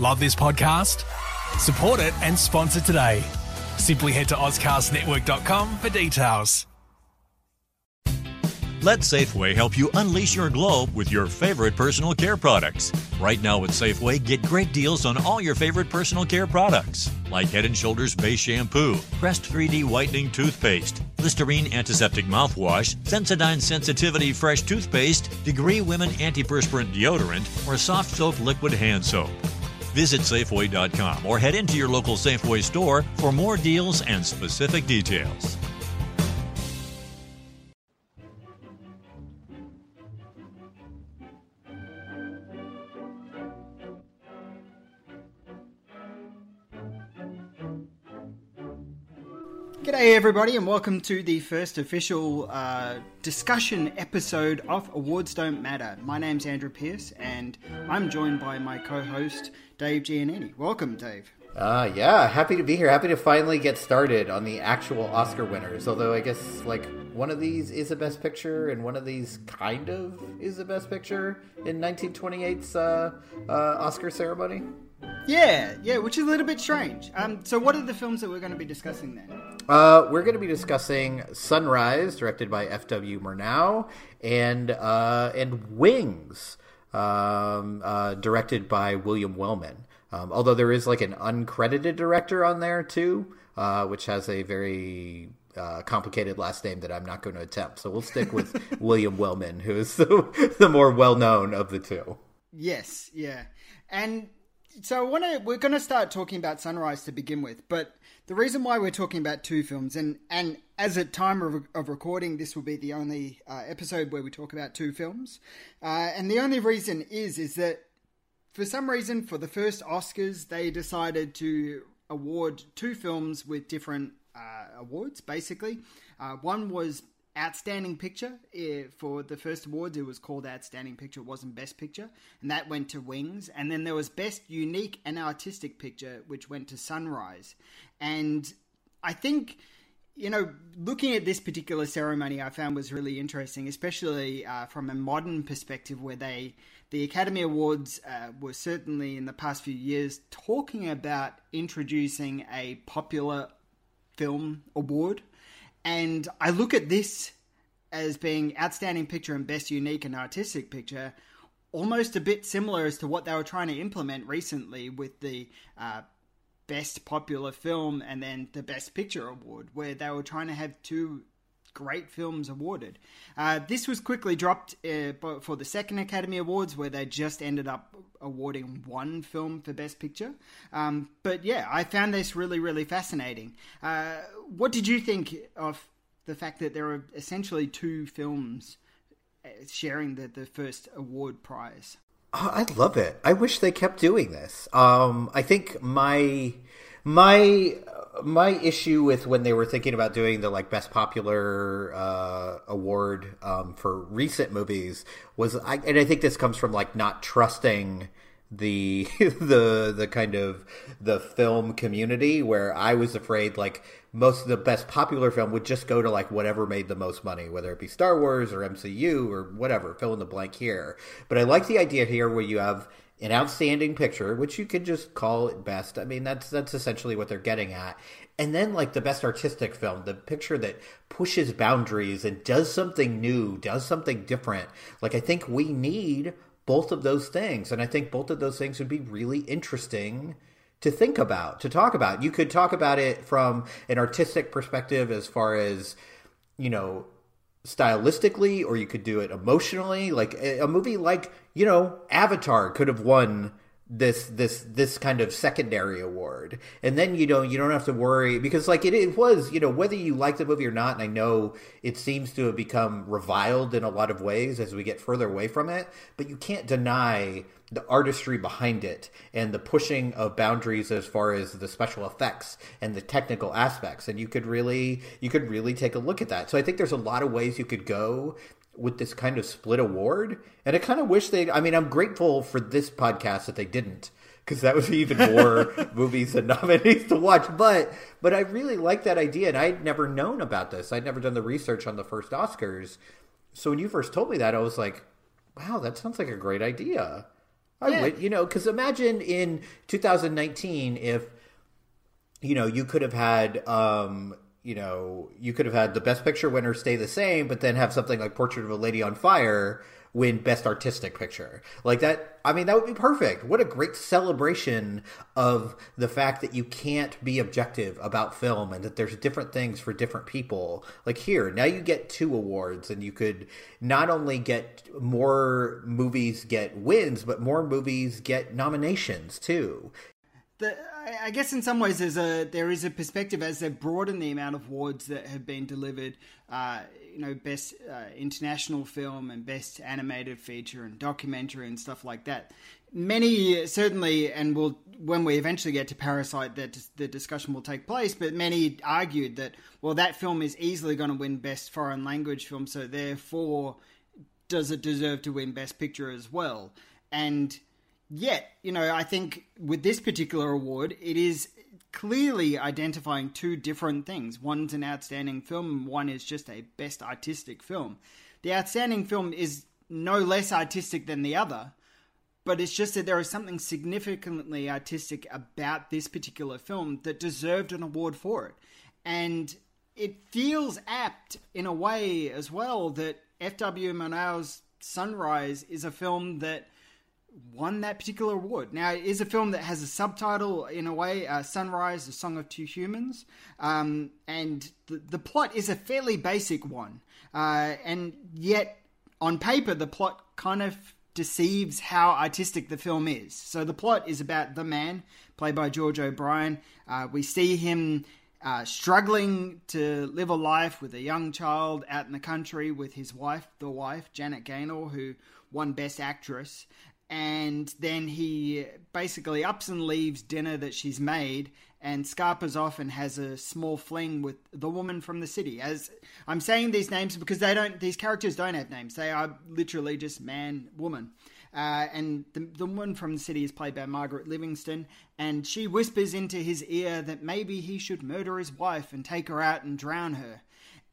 Love this podcast? Support it and sponsor today. Simply head to AuscastNetwork.com for details. Let Safeway help you unleash your glow with your favorite personal care products. Right now at Safeway, get great deals on all your favorite personal care products, like Head & Shoulders Base Shampoo, Crest 3D Whitening Toothpaste, Listerine Antiseptic Mouthwash, Sensodyne Sensitivity Fresh Toothpaste, Degree Women Antiperspirant Deodorant, or Soft Soap Liquid Hand Soap. Visit Safeway.com or head into your local Safeway store for more deals and specific details. G'day, everybody, and welcome to the first official uh, discussion episode of Awards Don't Matter. My name's Andrew Peirce, and I'm joined by my co host, Dave Giannini. Welcome, Dave. Uh, yeah, happy to be here. Happy to finally get started on the actual Oscar winners. Although I guess, like, one of these is a Best Picture, and one of these kind of is a Best Picture in 1928's uh, uh, Oscar ceremony. Yeah, yeah, which is a little bit strange. Um, so, what are the films that we're going to be discussing then? Uh, we're going to be discussing Sunrise, directed by F.W. Murnau, and uh, and Wings, um, uh, directed by William Wellman. Um, although there is like an uncredited director on there too, uh, which has a very uh, complicated last name that I'm not going to attempt. So we'll stick with William Wellman, who is the, the more well known of the two. Yes, yeah, and so I want to. We're going to start talking about Sunrise to begin with, but the reason why we're talking about two films, and and as at time of, of recording, this will be the only uh, episode where we talk about two films, uh, and the only reason is is that for some reason, for the first Oscars, they decided to award two films with different uh, awards. Basically, uh, one was Outstanding Picture for the first awards. It was called Outstanding Picture. It wasn't Best Picture, and that went to Wings. And then there was Best Unique and Artistic Picture, which went to Sunrise. And I think you know, looking at this particular ceremony, I found was really interesting, especially uh, from a modern perspective, where they, the Academy Awards, uh, were certainly in the past few years talking about introducing a popular film award, and I look at this as being outstanding picture and best unique and artistic picture. Almost a bit similar as to what they were trying to implement recently with the uh, best popular film and then the best picture award, where they were trying to have two great films awarded. Uh, this was quickly dropped uh, for the second Academy Awards, where they just ended up awarding one film for Best Picture. Um, but yeah, I found this really, really fascinating. Uh, what did you think of the fact that there are essentially two films uh, sharing the, the first award prize? Oh, I love it. I wish they kept doing this. Um, I think my my my issue with when they were thinking about doing the like best popular uh, award um, for recent movies was, I, and I think this comes from like not trusting the the the kind of the film community where I was afraid like most of the best popular film would just go to like whatever made the most money, whether it be Star Wars or MCU or whatever, fill in the blank here. But I like the idea here where you have an outstanding picture, which you could just call it best. I mean, that's that's essentially what they're getting at. And then like the best artistic film, the picture that pushes boundaries and does something new, does something different. Like I think we need both of those things, and I think both of those things would be really interesting to think about, to talk about. You could talk about it from an artistic perspective as far as, you know, stylistically, or you could do it emotionally. Like a movie like, you know, Avatar could have won this this this kind of secondary award and then you don't you don't have to worry because like it, it was you know whether you like the movie or not and i know it seems to have become reviled in a lot of ways as we get further away from it but you can't deny the artistry behind it and the pushing of boundaries as far as the special effects and the technical aspects and you could really you could really take a look at that so i think there's a lot of ways you could go with this kind of split award. And I kind of wish they, I mean, I'm grateful for this podcast that they didn't because that was even more movies and nominees to watch. But but I really like that idea, and I'd never known about this. I'd never done the research on the first Oscars. So when you first told me that, I was like, "Wow, that sounds like a great idea." I Yeah. would, you know, because imagine in 2019 if, you know, you could have had, um, you know, you could have had the best picture winner stay the same, but then have something like Portrait of a Lady on Fire win best artistic picture. Like that, I mean, that would be perfect. What a great celebration of the fact that you can't be objective about film and that there's different things for different people. Like here, now you get two awards and you could not only get more movies get wins, but more movies get nominations too. The, I- guess in some ways there's a there is a perspective as they've broadened the amount of awards that have been delivered. Uh, you know, best uh, international film and best animated feature and documentary and stuff like that. Many certainly, and we'll when we eventually get to Parasite, that the discussion will take place. But many argued that well, that film is easily going to win best foreign language film, so therefore, does it deserve to win best picture as well? And Yet, you know, I think with this particular award, it is clearly identifying two different things. One's an outstanding film, one is just a best artistic film. The outstanding film is no less artistic than the other, but it's just that there is something significantly artistic about this particular film that deserved an award for it. And it feels apt in a way as well that F.W. Murnau's Sunrise is a film that won that particular award. Now, it is a film that has a subtitle in a way, uh, Sunrise, The Song of Two Humans, um, and the, the plot is a fairly basic one. Uh, and yet, on paper, the plot kind of deceives how artistic the film is. So, the plot is about the man, played by George O'Brien. Uh, we see him uh, struggling to live a life with a young child out in the country with his wife, the wife, Janet Gaynor, who won Best Actress. And then he basically ups and leaves dinner that she's made and scarpers off and has a small fling with the woman from the city. As I'm saying these names because they don't, these characters don't have names. They are literally just man, woman. Uh, and the, the woman from the city is played by Margaret Livingston, and she whispers into his ear that maybe he should murder his wife and take her out and drown her.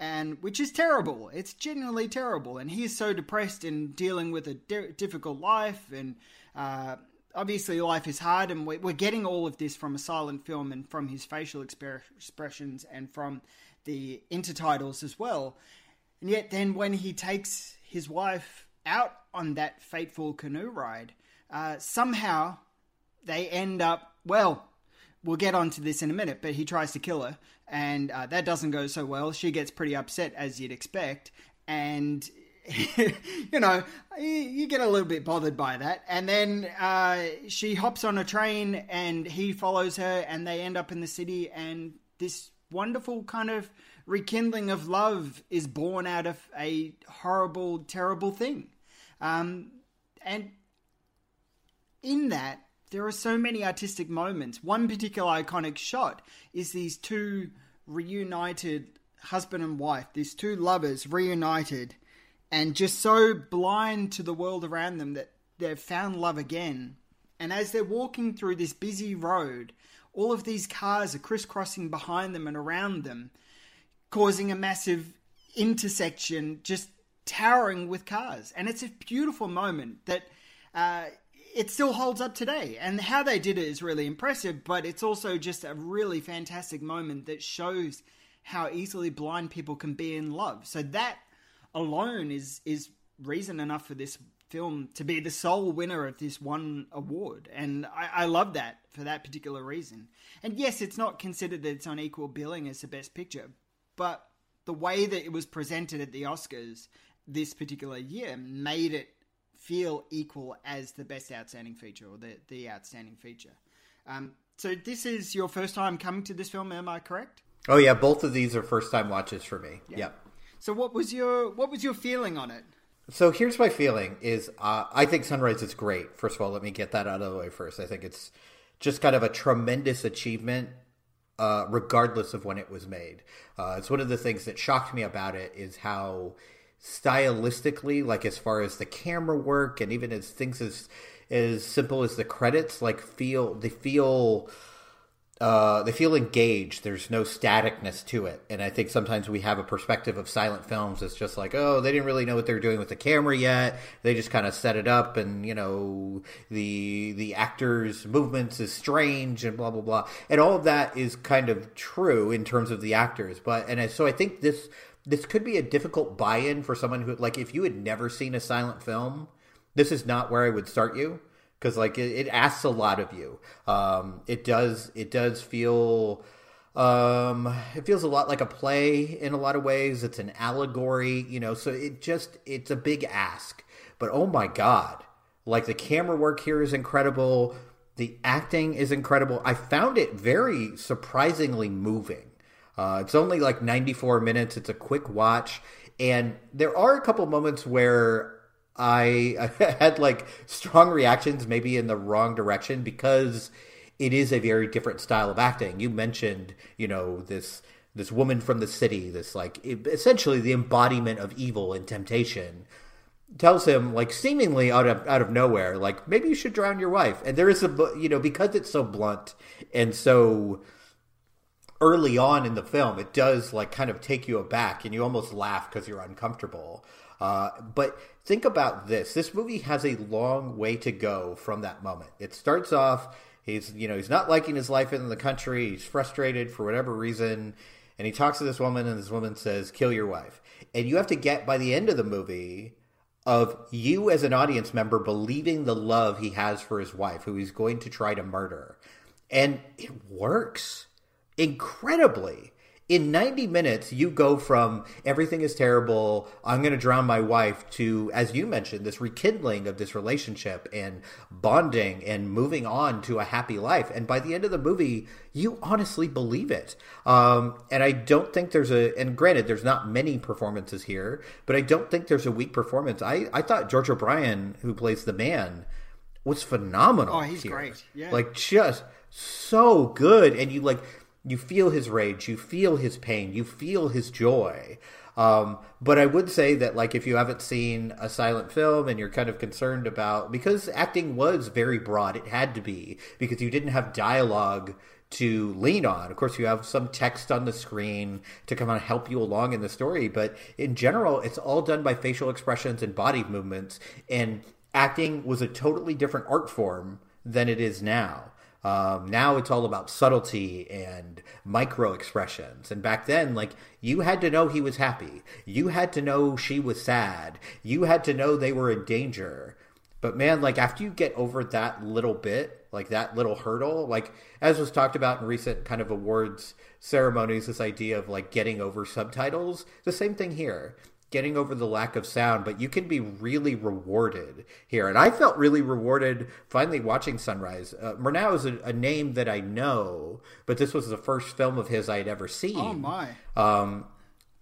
And which is terrible. It's genuinely terrible. And he is so depressed and dealing with a di- difficult life, and uh, obviously life is hard. And we- we're getting all of this from a silent film and from his facial expressions and from the intertitles as well. And yet, then when he takes his wife out on that fateful canoe ride, uh, somehow they end up, well, we'll get onto this in a minute, but he tries to kill her, and uh, that doesn't go so well. She gets pretty upset, as you'd expect, and. you know, you, get a little bit bothered by that. And then uh, she hops on a train and he follows her, and they end up in the city. And this wonderful kind of rekindling of love is born out of a horrible, terrible thing. Um, and in that, there are so many artistic moments. One particular iconic shot is these two reunited husband and wife, these two lovers reunited, and just so blind to the world around them that they've found love again. And as they're walking through this busy road, all of these cars are crisscrossing behind them and around them, causing a massive intersection, just towering with cars. And it's a beautiful moment that uh, it still holds up today. And how they did it is really impressive, but it's also just a really fantastic moment that shows how easily blind people can be in love. So that alone is is reason enough for this film to be the sole winner of this one award. And I, I love that for that particular reason. And yes, it's not considered that it's on equal billing as the best picture, but the way that it was presented at the Oscars this particular year made it feel equal as the best outstanding feature or the, the outstanding feature. Um, so this is your first time coming to this film, am I correct? Oh yeah, both of these are first time watches for me. Yep. So what was your what was your feeling on it? So here's my feeling: is uh, I think Sunrise is great. First of all, let me get that out of the way first. I think it's just kind of a tremendous achievement, uh, regardless of when it was made. Uh, it's one of the things that shocked me about it is how stylistically, like as far as the camera work and even as things as as simple as the credits, like feel they feel uh, they feel engaged. There's no staticness to it, and I think sometimes we have a perspective of silent films. It's just like, oh, they didn't really know what they're doing with the camera yet. They just kind of set it up, and you know, the the actors' movements is strange, and blah blah blah, and all of that is kind of true in terms of the actors. But and so I think this this could be a difficult buy-in for someone who like if you had never seen a silent film, this is not where I would start you because like it, it, asks a lot of you. Um, it does it does feel um, it feels a lot like a play in a lot of ways. It's an allegory, you know. So it just it's a big ask. But oh my god, like the camera work here is incredible. The acting is incredible. I found it very surprisingly moving. Uh, it's only like 94 minutes. It's a quick watch. And there are a couple moments where I, had like strong reactions, maybe in the wrong direction, because it is a very different style of acting. You mentioned, you know, this this woman from the city, this like essentially the embodiment of evil and temptation, tells him like seemingly out of out of nowhere, like maybe you should drown your wife. And there is a you know because it's so blunt and so early on in the film, it does like kind of take you aback, and you almost laugh because you're uncomfortable. Uh, but think about this: this movie has a long way to go from that moment. It starts off he's you know he's not liking his life in the country. He's frustrated for whatever reason, and he talks to this woman, and this woman says, "Kill your wife." And you have to get by the end of the movie of you as an audience member believing the love he has for his wife, who he's going to try to murder, and it works incredibly in 90 minutes, you go from everything is terrible, I'm going to drown my wife, to, as you mentioned, this rekindling of this relationship and bonding and moving on to a happy life. And by the end of the movie, you honestly believe it. Um, and I don't think there's a, and granted, there's not many performances here, but I don't think there's a weak performance. I, I thought George O'Brien, who plays the man, was phenomenal. Oh, he's here. great. Yeah. Like, just so good. And you, like, you feel his rage, you feel his pain, you feel his joy. Um, but I would say that, like, if you haven't seen a silent film and you're kind of concerned about, because acting was very broad, it had to be, because you didn't have dialogue to lean on. Of course, you have some text on the screen to kind of help you along in the story, but in general, it's all done by facial expressions and body movements. And acting was a totally different art form than it is now. Um, now it's all about subtlety and micro expressions. And back then, like, you had to know he was happy. You had to know she was sad. You had to know they were in danger. But man, like, after you get over that little bit, like that little hurdle, like, as was talked about in recent kind of awards ceremonies, this idea of like getting over subtitles, the same thing here getting over the lack of sound, but you can be really rewarded here. And I felt really rewarded finally watching Sunrise. Uh, Murnau is a, a, name that I know, but this was the first film of his I had ever seen. Oh my! Um,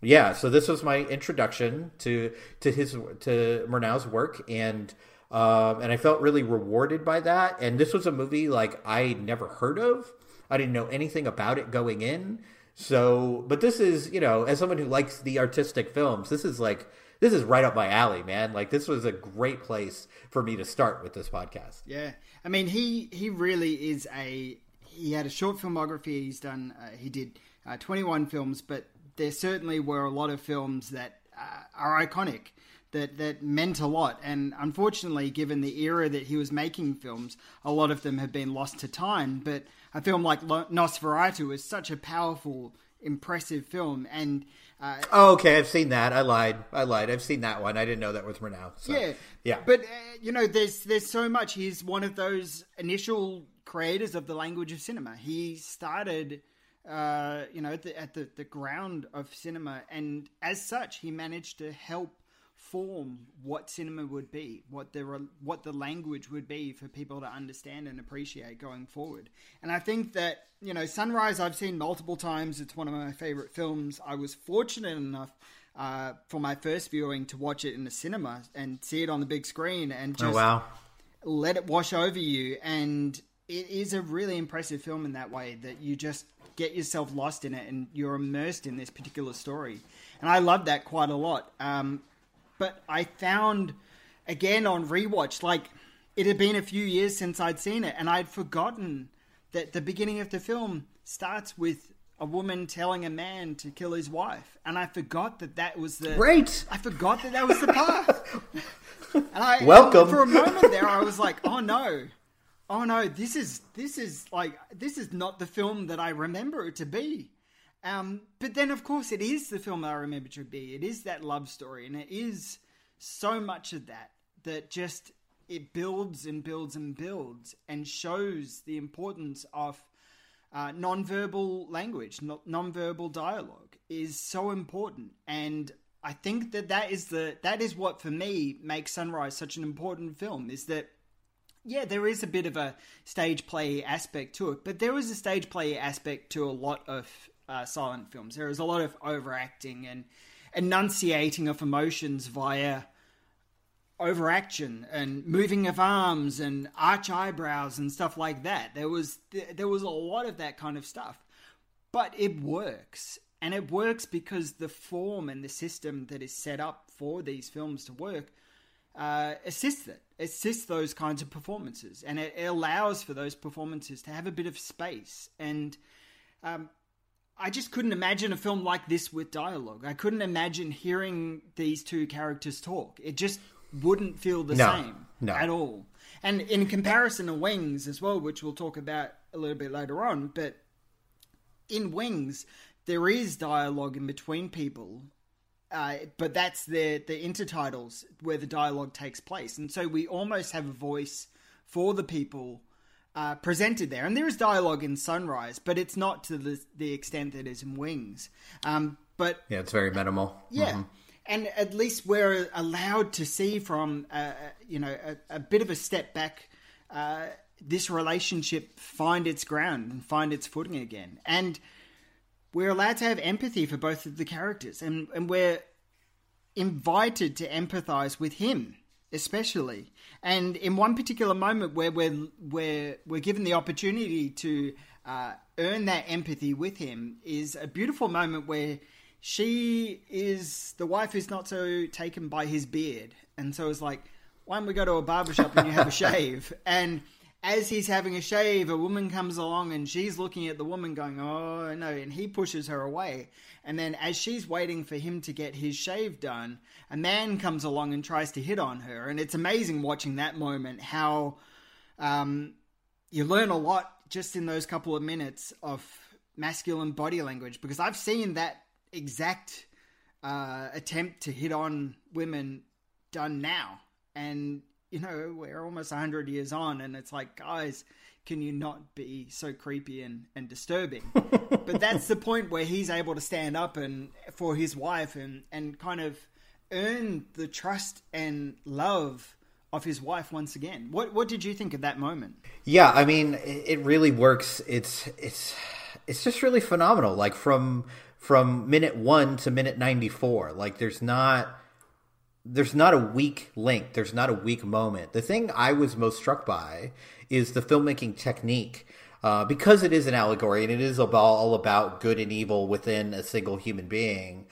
yeah, so this was my introduction to to his to Murnau's work, and um, and I felt really rewarded by that. And this was a movie like I never heard of. I didn't know anything about it going in. So, but this is, you know, as someone who likes the artistic films, this is like this is right up my alley, man. Like this was a great place for me to start with this podcast. Yeah, I mean, he he really is a he had a short filmography. He's done uh, he did uh, twenty one films, but there certainly were a lot of films that uh, are iconic that that meant a lot. And unfortunately, given the era that he was making films, a lot of them have been lost to time. But a film like Nosferatu is such a powerful, impressive film, and uh, oh, okay, I've seen that. I lied. I lied. I've seen that one. I didn't know that was Murnau. So, yeah, yeah. But uh, you know, there's there's so much. He's one of those initial creators of the language of cinema. He started. Uh, you know, at, the, at the, the ground of cinema, and as such, he managed to help form what cinema would be, what the what the language would be for people to understand and appreciate going forward. And I think that you know, Sunrise I've seen multiple times. It's one of my favorite films. I was fortunate enough uh, for my first viewing to watch it in the cinema and see it on the big screen and oh, just oh, wow. let it wash over you. And it is a really impressive film in that way that you just get yourself lost in it and you're immersed in this particular story. And I love that quite a lot. Um, but I found again on rewatch, like it had been a few years since I'd seen it, and I'd forgotten that the beginning of the film starts with a woman telling a man to kill his wife, and I forgot that that was the Right. I forgot that that was the part. and I, Welcome. For a moment there, I was like, "Oh no, oh no, this is this is like this is not the film that I remember it to be." Um, but then, of course, it is the film I remember to be. It is that love story, and it is so much of that that just it builds and builds and builds and shows the importance of uh, non-verbal language, non- non-verbal dialogue is so important, and I think that that is the that is what for me makes Sunrise such an important film. Is that yeah, there is a bit of a stage play aspect to it, but there is a stage play aspect to a lot of uh, silent films. There is a lot of overacting and enunciating of emotions via overaction and moving of arms and arch eyebrows and stuff like that. There was there was a lot of that kind of stuff. But it works. And it works because the form and the system that is set up for these films to work uh, assists it, assists those kinds of performances, and it, it allows for those performances to have a bit of space. And um, I just couldn't imagine a film like this with dialogue. I couldn't imagine hearing these two characters talk. It just wouldn't feel the No, same no. at all. And in comparison to Wings as well, which we'll talk about a little bit later on, but in Wings, there is dialogue in between people, uh, but that's the the intertitles where the dialogue takes place, and so we almost have a voice for the people uh, presented there. And there is dialogue in Sunrise, but it's not to the the extent that is in Wings. Um, but Yeah, it's very minimal. yeah. And at least we're allowed to see from, uh, you know, a, a bit of a step back, uh, this relationship find its ground and find its footing again. And we're allowed to have empathy for both of the characters. And, and we're invited to empathize with him, especially. And in one particular moment where we're, we're, we're given the opportunity to uh, earn that empathy with him is a beautiful moment where she is the wife is not so taken by his beard. And so it's like, why don't we go to a barbershop and you have a shave? And as he's having a shave, a woman comes along and she's looking at the woman going, Oh no, and he pushes her away. And then as she's waiting for him to get his shave done, a man comes along and tries to hit on her. And it's amazing watching that moment how um, you learn a lot just in those couple of minutes of masculine body language because I've seen that exact uh, attempt to hit on women done now. And, you know, we're almost 100 years on, and it's like, guys, can you not be so creepy and, and disturbing? but that's the point where he's able to stand up and for his wife and, and kind of earn the trust and love of his wife once again. What what did you think of that moment? Yeah, I mean, it, it really works. It's it's it's just really phenomenal. Like from from minute one to minute ninety four. Like there's not there's not a weak link. There's not a weak moment. The thing I was most struck by is the filmmaking technique. Uh, because it is an allegory and it is all about good and evil within a single human being.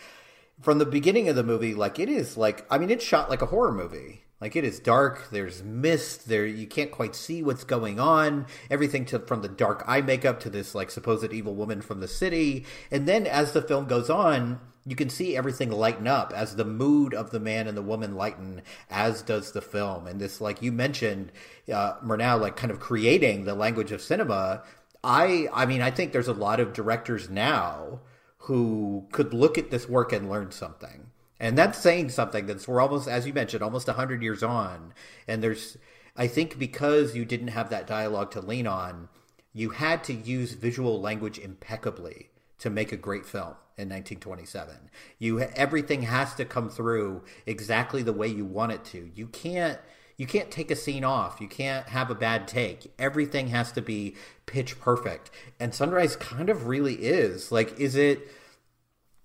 From the beginning of the movie, like it is like I mean, it's shot like a horror movie. Like it is dark. There's mist. There you can't quite see what's going on. Everything to from the dark eye makeup to this like supposed evil woman from the city. And then as the film goes on, you can see everything lighten up as the mood of the man and the woman lighten, as does the film. And this, like you mentioned, uh, Murnau, like kind of creating the language of cinema. I, I mean, I think there's a lot of directors now who could look at this work and learn something. And that's saying something that's we're almost, as you mentioned, almost 100 years on. And there's, I think because you didn't have that dialogue to lean on, you had to use visual language impeccably to make a great film in 1927. You everything has to come through exactly the way you want it to. You can't you can't take a scene off. You can't have a bad take. Everything has to be pitch perfect. And Sunrise kind of really is. Like is it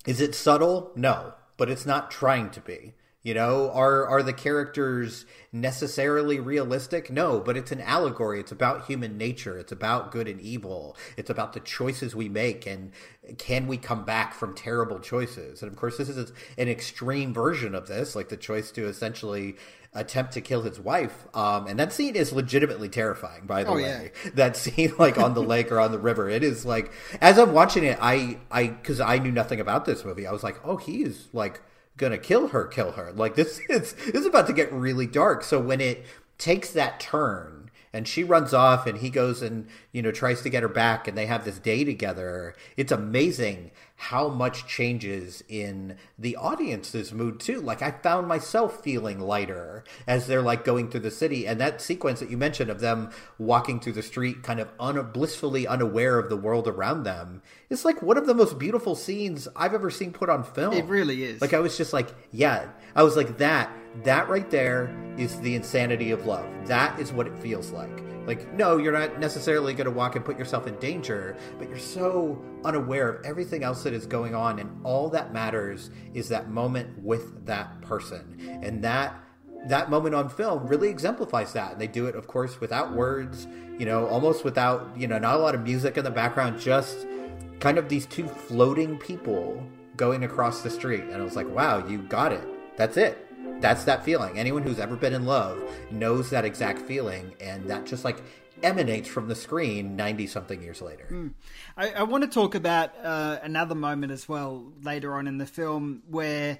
is it subtle? No, but it's not trying to be. You know, are are the characters necessarily realistic? No, but it's an allegory. It's about human nature. It's about good and evil. It's about the choices we make and can we come back from terrible choices? And of course, this is an extreme version of this, like the choice to essentially attempt to kill his wife. Um, and that scene is legitimately terrifying, by the oh, way. Yeah. That scene, like on the lake or on the river, it is like, as I'm watching it, I, I, cause I knew nothing about this movie. I was like, oh, he is like, gonna kill her, kill her. Like this is this is about to get really dark. So when it takes that turn and she runs off and he goes and you know tries to get her back and they have this day together it's amazing how much changes in the audience's mood too. Like i found myself feeling lighter as they're like going through the city and that sequence that you mentioned of them walking through the street kind of un- blissfully unaware of the world around them is like one of the most beautiful scenes i've ever seen put on film. It really is. Like i was just like yeah. I was like that that right there is the insanity of love. That is what it feels like like, no, you're not necessarily going to walk and put yourself in danger, but you're so unaware of everything else that is going on, and all that matters is that moment with that person. And that that moment on film really exemplifies that. And they do it, of course, without words, you know, almost without, you know, not a lot of music in the background, just kind of these two floating people going across the street. And I was like, wow, you got it. That's it that's that feeling. Anyone who's ever been in love knows that exact feeling, and that just like emanates from the screen 90 something years later. Mm. I, I, want to talk about uh, another moment as well later on in the film where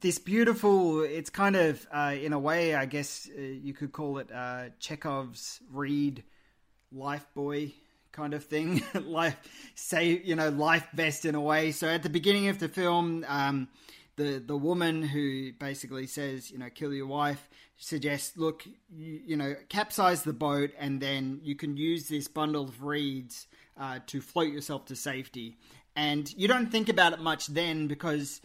this beautiful, it's kind of, uh, in a way, I guess uh, you could call it uh, Chekhov's Reed life boy kind of thing. life, say, you know, life vest in a way. So at the beginning of the film, um, the the woman who basically says, you know, kill your wife, suggests, look, you, you know, capsize the boat, and then you can use this bundle of reeds uh, to float yourself to safety. And you don't think about it much then because.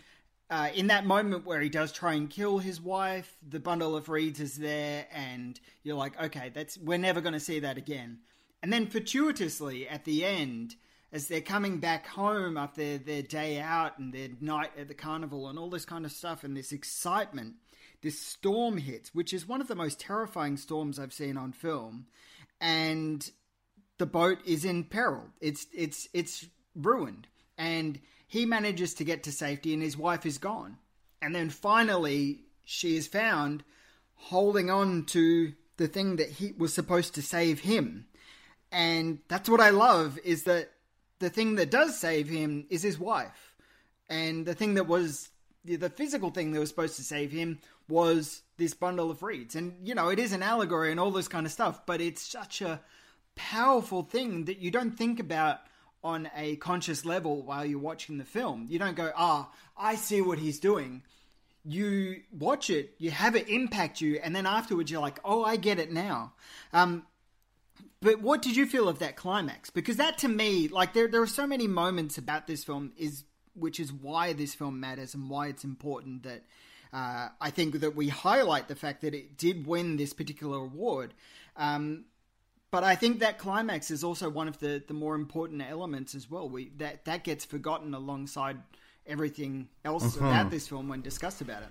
Uh, in that moment where he does try and kill his wife, the bundle of reeds is there, and you're like, okay, that's we're never going to see that again. And then fortuitously at the end, as they're coming back home after their day out and their night at the carnival and all this kind of stuff and this excitement, this storm hits, which is one of the most terrifying storms I've seen on film, and the boat is in peril. It's it's it's ruined, and he manages to get to safety, and his wife is gone, and then finally she is found holding on to the thing that he was supposed to save him. And that's what I love is that the thing that does save him is his wife. And the thing that was the physical thing that was supposed to save him was this bundle of reeds. And, you know, it is an allegory and all this kind of stuff, but it's such a powerful thing that you don't think about on a conscious level while you're watching the film. You don't go, ah, oh, I see what he's doing. You watch it, you have it impact you, and then afterwards you're like, oh, I get it now. Um, but what did you feel of that climax? Because that to me, like there there are so many moments about this film is which is why this film matters and why it's important that uh, I think that we highlight the fact that it did win this particular award. Um, but I think that climax is also one of the, the more important elements as well. We that that gets forgotten alongside everything else mm-hmm. about this film when discussed about it.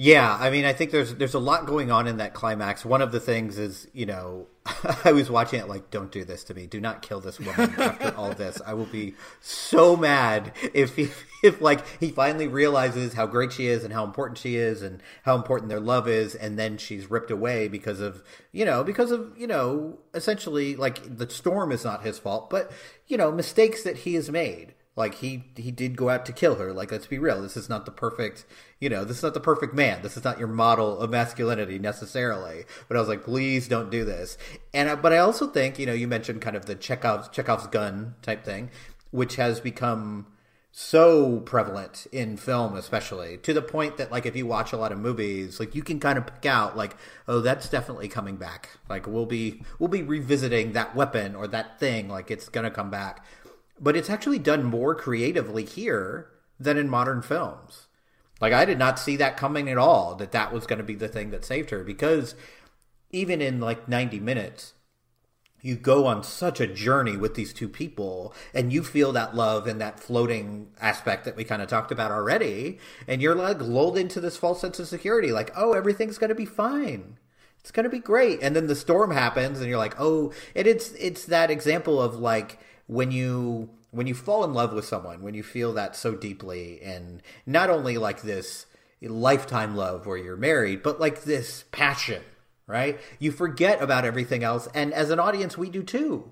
Yeah, I mean, I think there's there's a lot going on in that climax. One of the things is, you know, I was watching it like, don't do this to me. Do not kill this woman after all this. I will be so mad if he, if like he finally realizes how great she is and how important she is and how important their love is, and then she's ripped away because of you know because of you know essentially like the storm is not his fault, but you know mistakes that he has made like he he did go out to kill her. Like let's be real. This is not the perfect you know this is not the perfect man. This is not your model of masculinity necessarily. But i was like please don't do this. And I, but i also think you know you mentioned kind of the chekhov's chekhov's gun type thing which has become so prevalent in film especially to the point that like if you watch a lot of movies like you can kind of pick out like oh that's definitely coming back. Like we'll be we'll be revisiting that weapon or that thing. Like it's gonna come back but it's actually done more creatively here than in modern films. Like I did not see that coming at all that that was going to be the thing that saved her because even in like 90 minutes you go on such a journey with these two people and you feel that love and that floating aspect that we kind of talked about already and you're like lulled into this false sense of security like oh everything's going to be fine it's going to be great and then the storm happens and you're like oh and it's it's that example of like when you when you fall in love with someone when you feel that so deeply and not only like this lifetime love where you're married but like this passion right? You forget about everything else. And as an audience, we do too.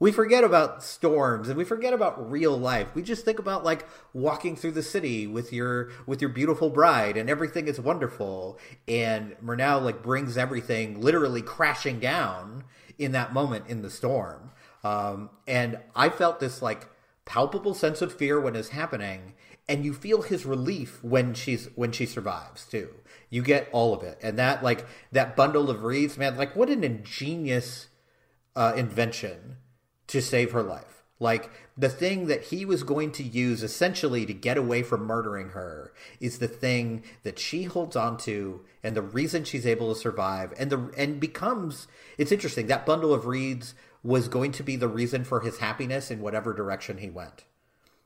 We forget about storms and we forget about real life. We just think about like walking through the city with your with your beautiful bride and everything is wonderful. And Murnau like brings everything literally crashing down in that moment in the storm. Um, and I felt this like palpable sense of fear when it's happening, and you feel his relief when she's when she survives too. You get all of it, and that like that bundle of reeds, man. Like what an ingenious uh, invention to save her life. Like the thing that he was going to use essentially to get away from murdering her is the thing that she holds on to and the reason she's able to survive and the and becomes it's interesting that bundle of wreaths was going to be the reason for his happiness in whatever direction he went.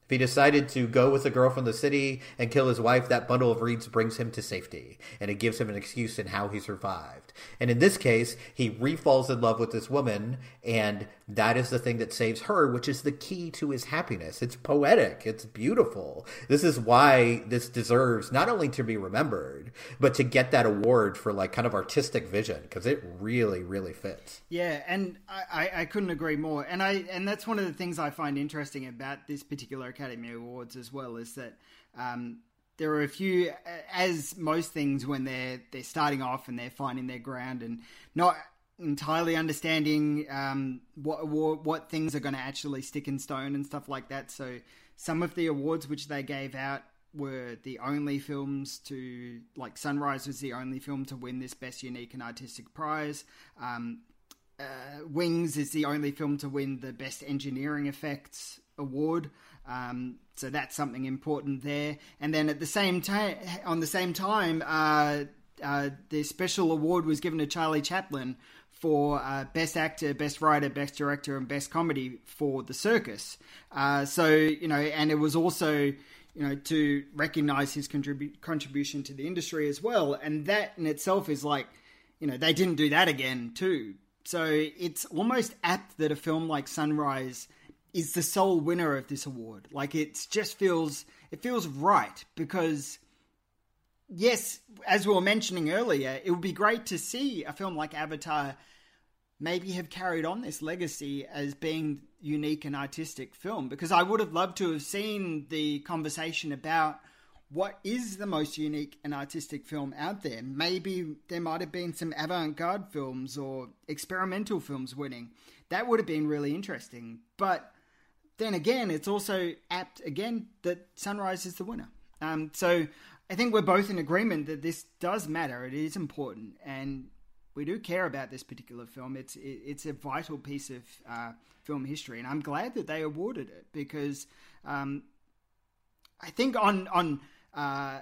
If he decided to go with a girl from the city and kill his wife, that bundle of reeds brings him to safety, and it gives him an excuse in how he survived. And in this case, he refalls in love with this woman, and that is the thing that saves her, which is the key to his happiness. It's poetic, it's beautiful. This is why this deserves not only to be remembered, but to get that award for like kind of artistic vision, because it really, really fits. Yeah, and I, I couldn't agree more. And I and that's one of the things I find interesting about this particular Academy Awards as well is that um, there are a few, as most things, when they're they're starting off and they're finding their ground and not entirely understanding um, what, what, what things are going to actually stick in stone and stuff like that. So some of the awards which they gave out were the only films to like Sunrise was the only film to win this best unique and artistic prize. Um, uh, Wings is the only film to win the best engineering effects award. Um, so that's something important there. And then at the same time, on the same time, uh, uh, the special award was given to Charlie Chaplin for uh, best actor, best writer, best director, and best comedy for The Circus. Uh, so you know, and it was also you know to recognize his contribu- contribution to the industry as well. And that in itself is like you know they didn't do that again too. So it's almost apt that a film like Sunrise is the sole winner of this award. Like it just feels it feels right because yes, as we were mentioning earlier, it would be great to see a film like Avatar maybe have carried on this legacy as being unique and artistic film because I would have loved to have seen the conversation about what is the most unique and artistic film out there. Maybe there might have been some avant-garde films or experimental films winning. That would have been really interesting. But then again, it's also apt again that Sunrise is the winner. Um, so I think we're both in agreement that this does matter. It is important, and we do care about this particular film. It's it, it's a vital piece of uh, film history, and I'm glad that they awarded it because um, I think on on uh,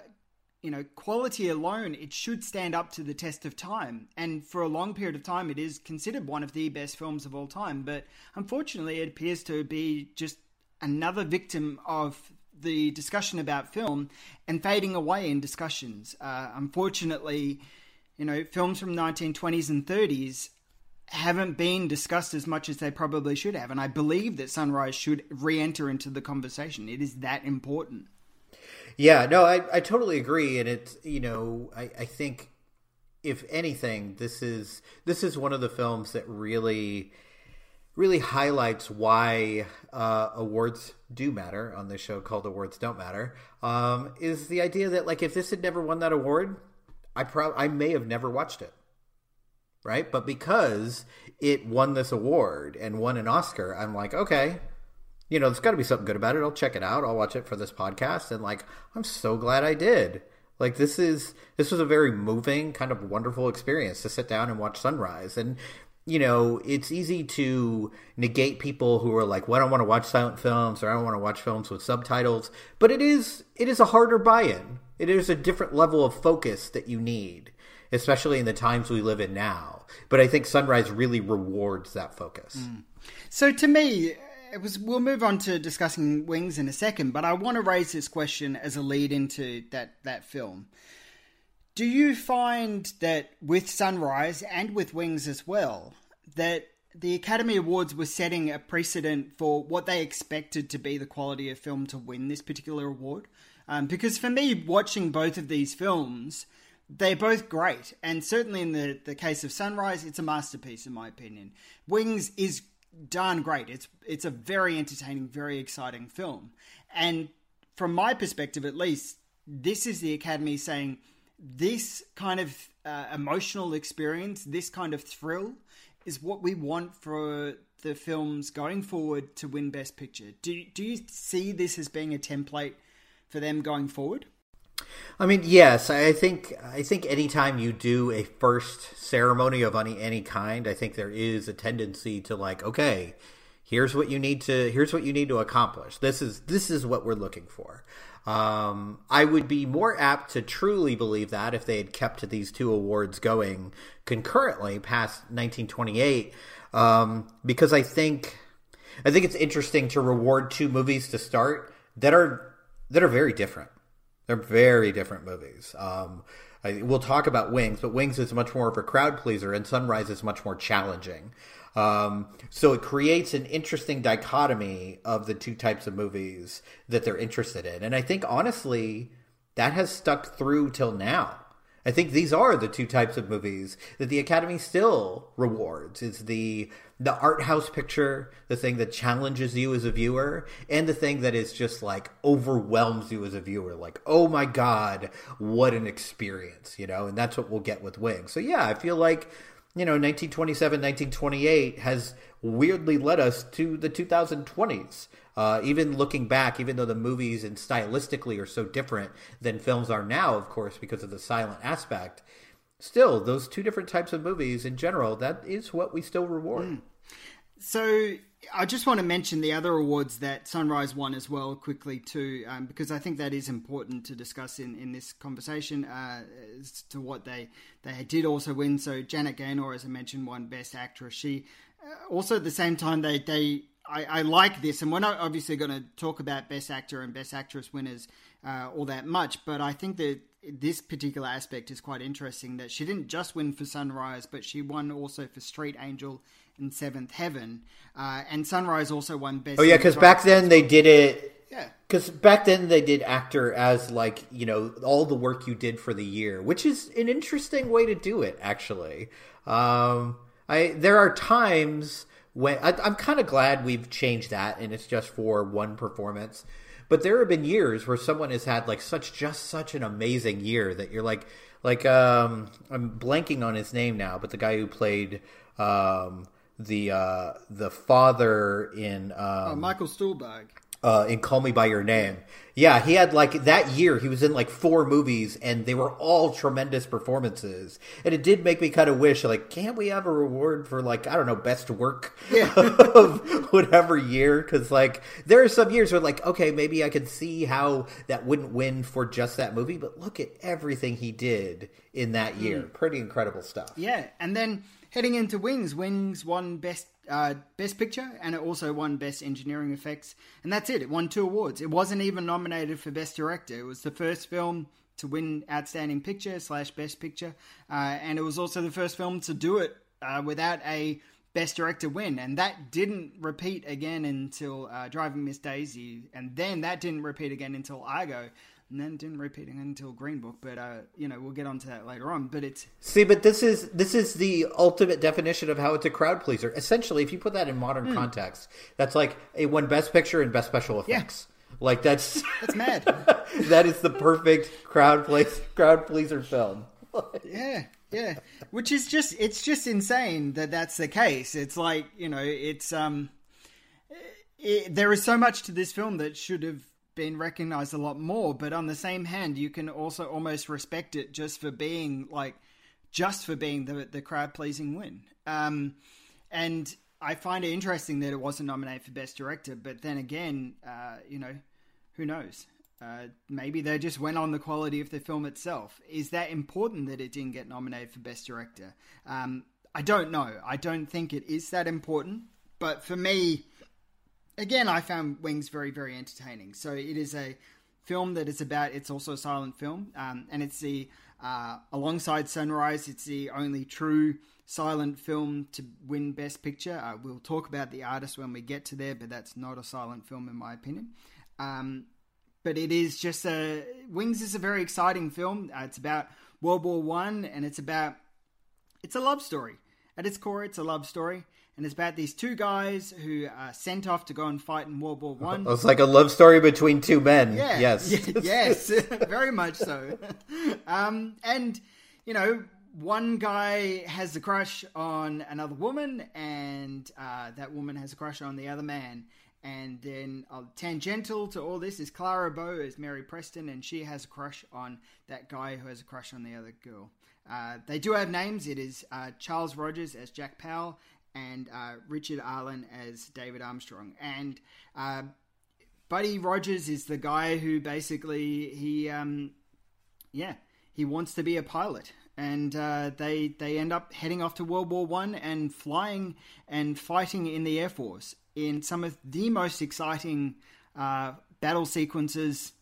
you know quality alone, it should stand up to the test of time. And for a long period of time, it is considered one of the best films of all time. But unfortunately, it appears to be just another victim of the discussion about film and fading away in discussions. Uh, unfortunately, you know, films from 1920s and 30s haven't been discussed as much as they probably should have. And I believe that Sunrise should re enter into the conversation. It is that important. Yeah, no, I, I totally agree. And it's, you know, I, I think if anything, this is this is one of the films that really really highlights why uh, awards do matter on this show called Awards Don't Matter. Um, is the idea that like if this had never won that award, I pro I may have never watched it. Right? But because it won this award and won an Oscar, I'm like, okay, you know, there's got to be something good about it. I'll check it out. I'll watch it for this podcast and like I'm so glad I did. Like this is this was a very moving, kind of wonderful experience to sit down and watch sunrise. And you know, it's easy to negate people who are like, "Well, I don't want to watch silent films," or "I don't want to watch films with subtitles." But it is it is a harder buy-in. It is a different level of focus that you need especially in the times we live in now. But I think Sunrise really rewards that focus. Mm. So to me, it was. We'll move on to discussing Wings in a second, but I want to raise this question as a lead into that that film. Do you find that with Sunrise and with Wings as well that the Academy Awards were setting a precedent for what they expected to be the quality of film to win this particular award? Um, because for me, watching both of these films, they're both great. And certainly in the, the case of Sunrise, it's a masterpiece, in my opinion. Wings is darn great. It's, it's a very entertaining, very exciting film. And from my perspective, at least, this is the Academy saying this kind of uh, emotional experience, this kind of thrill, is what we want for the films going forward to win Best Picture. Do do you see this as being a template for them going forward? I mean, yes, I think I think anytime you do a first ceremony of any any kind, I think there is a tendency to like, okay, here's what you need to here's what you need to accomplish. This is this is what we're looking for. Um, I would be more apt to truly believe that if they had kept these two awards going concurrently past 1928, um, because I think I think it's interesting to reward two movies to start that are that are very different. They're very different movies. Um, I, we'll talk about Wings, but Wings is much more of a crowd pleaser, and Sunrise is much more challenging. Um, so it creates an interesting dichotomy of the two types of movies that they're interested in, and I think honestly that has stuck through till now. I think these are the two types of movies that the Academy still rewards. It's the the art house picture, the thing that challenges you as a viewer, and the thing that is just like overwhelms you as a viewer. Like, oh my god, what an experience, you know? And that's what we'll get with Wings. So yeah, I feel like you know, 1927, 1928 has weirdly led us to the 2020s. Uh, even looking back, even though the movies and stylistically are so different than films are now, of course, because of the silent aspect, still, those two different types of movies in general, that is what we still reward. Mm. So I just want to mention the other awards that Sunrise won as well quickly too, um, because I think that is important to discuss in, in this conversation uh, as to what they they did also win. So Janet Gaynor, as I mentioned, won Best Actress. She uh, also at the same time they they I, I, like this, and we're not obviously going to talk about Best Actor and Best Actress winners uh, all that much, but I think that this particular aspect is quite interesting. That she didn't just win for Sunrise, but she won also for Street Angel and Seventh Heaven, uh, and Sunrise also won Best. Oh yeah, because back then they did it. Yeah, because back then they did actor as like you know all the work you did for the year, which is an interesting way to do it. Actually, um, I there are times when I, I'm kind of glad we've changed that and it's just for one performance. But there have been years where someone has had like such just such an amazing year that you're like like um I'm blanking on his name now, but the guy who played um the uh the father in um oh, Michael Stuhlbarg uh, in Call Me by Your Name. Yeah, he had like that year. He was in like four movies, and they were all tremendous performances. And it did make me kind of wish, like, can't we have a reward for like I don't know, best work yeah. of whatever year? Because like there are some years where like, okay, maybe I could see how that wouldn't win for just that movie, but look at everything he did in that year. Mm. Pretty incredible stuff. Yeah, and then heading into Wings, Wings won best uh, Best Picture, and it also won Best Engineering Effects. And that's it. It won two awards. It wasn't even nominated for Best Director. It was the first film to win Outstanding Picture slash Best Picture, uh, and it was also the first film to do it uh, without a Best Director win. And that didn't repeat again until uh, Driving Miss Daisy, and then that didn't repeat again until Argo and then didn't repeat it until Green Book. But uh, you know, we'll get onto that later on. But it's see, but this is this is the ultimate definition of how it's a crowd pleaser. Essentially, if you put that in modern mm. context, that's like a one Best Picture and Best Special Effects. Yeah. Like that's that's mad. that is the perfect crowd place crowd pleaser film. yeah, yeah. Which is just it's just insane that that's the case. It's like you know, it's um, it, there is so much to this film that should have been recognized a lot more. But on the same hand, you can also almost respect it just for being like just for being the the crowd pleasing win. Um, and I find it interesting that it wasn't nominated for best director. But then again, uh, you know, who knows? Uh, maybe they just went on the quality of the film itself. Is that important that it didn't get nominated for Best Director? Um, I don't know. I don't think it is that important. But for me, again, I found Wings very, very entertaining. So it is a film that is about. It's also a silent film, um, and it's the uh, alongside Sunrise. It's the only true silent film to win Best Picture. Uh, we'll talk about the artist when we get to there, but that's not a silent film in my opinion. Um, but it is just a Wings is a very exciting film. Uh, it's about World War One, and it's about it's a love story. At its core, it's a love story, and it's about these two guys who are sent off to go and fight in World War One. It's like a love story between two men. Yeah. Yes. yes. Very much so. um, and, you know, one guy has a crush on another woman, and uh, that woman has a crush on the other man. And then uh, tangential to all this is Clara Bow as Mary Preston, and she has a crush on that guy who has a crush on the other girl. Uh, they do have names. It is uh, Charles Rogers as Jack Powell and uh, Richard Arlen as David Armstrong. And uh, Buddy Rogers is the guy who basically he, um, yeah, he wants to be a pilot. And uh, they they end up heading off to World War One and flying and fighting in the Air Force in some of the most exciting uh, battle sequences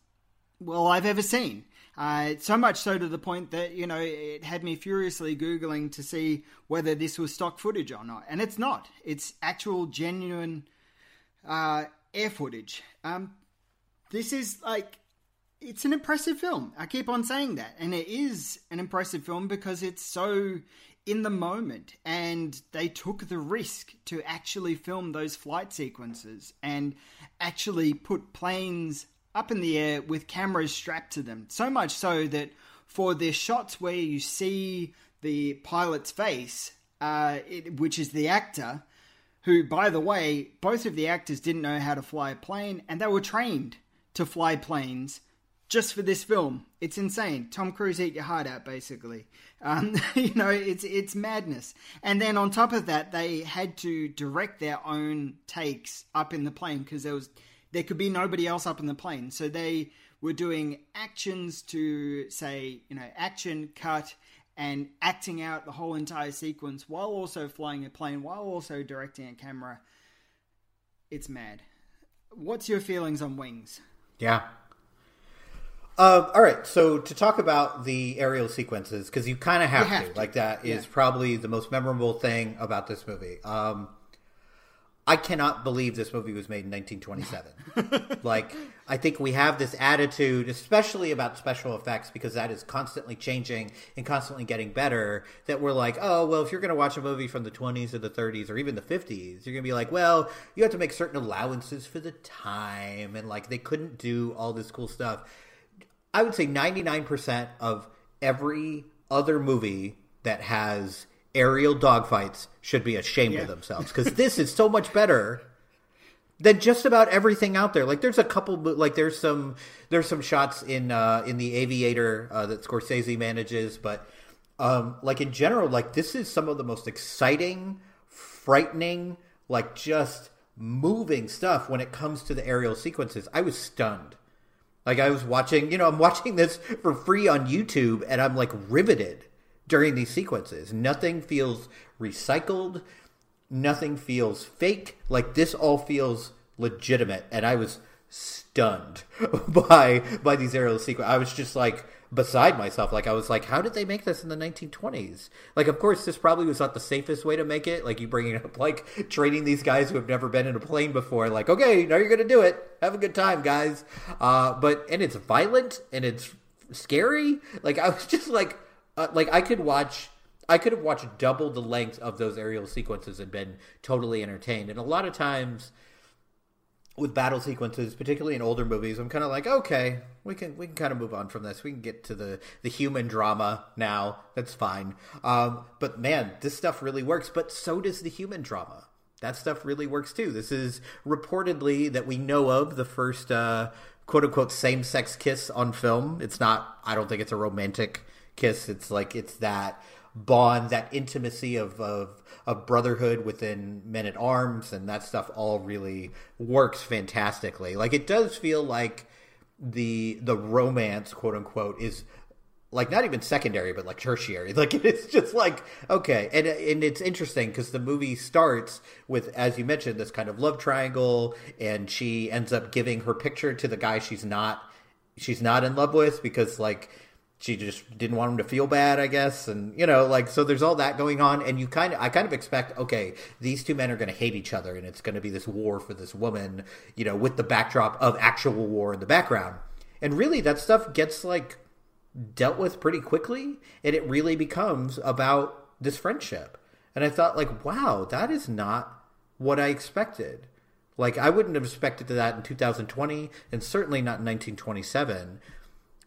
well I've ever seen. Uh, so much so to the point that you know it had me furiously googling to see whether this was stock footage or not, and it's not. It's actual, genuine uh, air footage. Um, this is like it's an impressive film. I keep on saying that, and it is an impressive film because it's so in the moment, and they took the risk to actually film those flight sequences and actually put planes up in the air with cameras strapped to them. So much so that for the shots where you see the pilot's face, uh, it, which is the actor, who, by the way, both of the actors didn't know how to fly a plane and they were trained to fly planes just for this film. It's insane. Tom Cruise eat your heart out, basically. Um, you know, it's it's madness. And then on top of that, they had to direct their own takes up in the plane because there was there could be nobody else up in the plane. So they were doing actions to say, you know, action, cut, and acting out the whole entire sequence while also flying a plane, while also directing a camera. It's mad. What's your feelings on Wings? Yeah. Uh, all right, so to talk about the aerial sequences, because you kind of have, have to. to. like that is Yeah. probably the most memorable thing about this movie. Um, I cannot believe this movie was made in 1927. like, I think we have this attitude, especially about special effects, because that is constantly changing and constantly getting better. That we're like, oh, well, if you're going to watch a movie from the 20s or the 30s or even the 50s, you're going to be like, well, you have to make certain allowances for the time, and like they couldn't do all this cool stuff. I would say 99% of every other movie that has aerial dogfights should be ashamed Yeah. of themselves because this is so much better than just about everything out there. Like there's a couple, like there's some there's some shots in uh, in the Aviator uh, that Scorsese manages, but um, like in general, like this is some of the most exciting, frightening, like just moving stuff when it comes to the aerial sequences. I was stunned. Like I was watching, you know, I'm watching this for free on YouTube and I'm like riveted during these sequences. Nothing feels recycled, nothing feels fake. Like this all feels legitimate and I was stunned by by these aerial sequences. I was just like beside myself. Like I was like, how did they make this in the 1920s? Like, of course, this probably was not the safest way to make it. Like you bringing up like training these guys who have never been in a plane before. Like, okay, now you're gonna do it. Have a good time, guys. Uh, but and it's violent and it's scary. Like I was just like, uh, like I could watch. I could have watched double the length of those aerial sequences and been totally entertained. And a lot of times, with battle sequences, particularly in older movies, I'm kind of like, okay, we can we can kind of move on from this. We can get to the the human drama now. That's fine. Um, but man, this stuff really works. But so does the human drama. That stuff really works too. This is reportedly that we know of the first uh, quote unquote same sex kiss on film. It's not. I don't think it's a romantic kiss. It's like it's that bond, that intimacy of, of of brotherhood within Men at Arms, and that stuff all really works fantastically. Like it does feel like the the romance quote unquote is like not even secondary but like tertiary like it's just like okay and and it's interesting because the movie starts with as you mentioned this kind of love triangle and she ends up giving her picture to the guy she's not she's not in love with because like she just didn't want him to feel bad, I guess, and you know, like so. There's all that going on, and you kind of, I kind of expect, okay, these two men are going to hate each other, and it's going to be this war for this woman, you know, with the backdrop of actual war in the background, and really that stuff gets like dealt with pretty quickly, and it really becomes about this friendship. And I thought, like, wow, that is not what I expected. Like, I wouldn't have expected that in 2020, and certainly not in 1927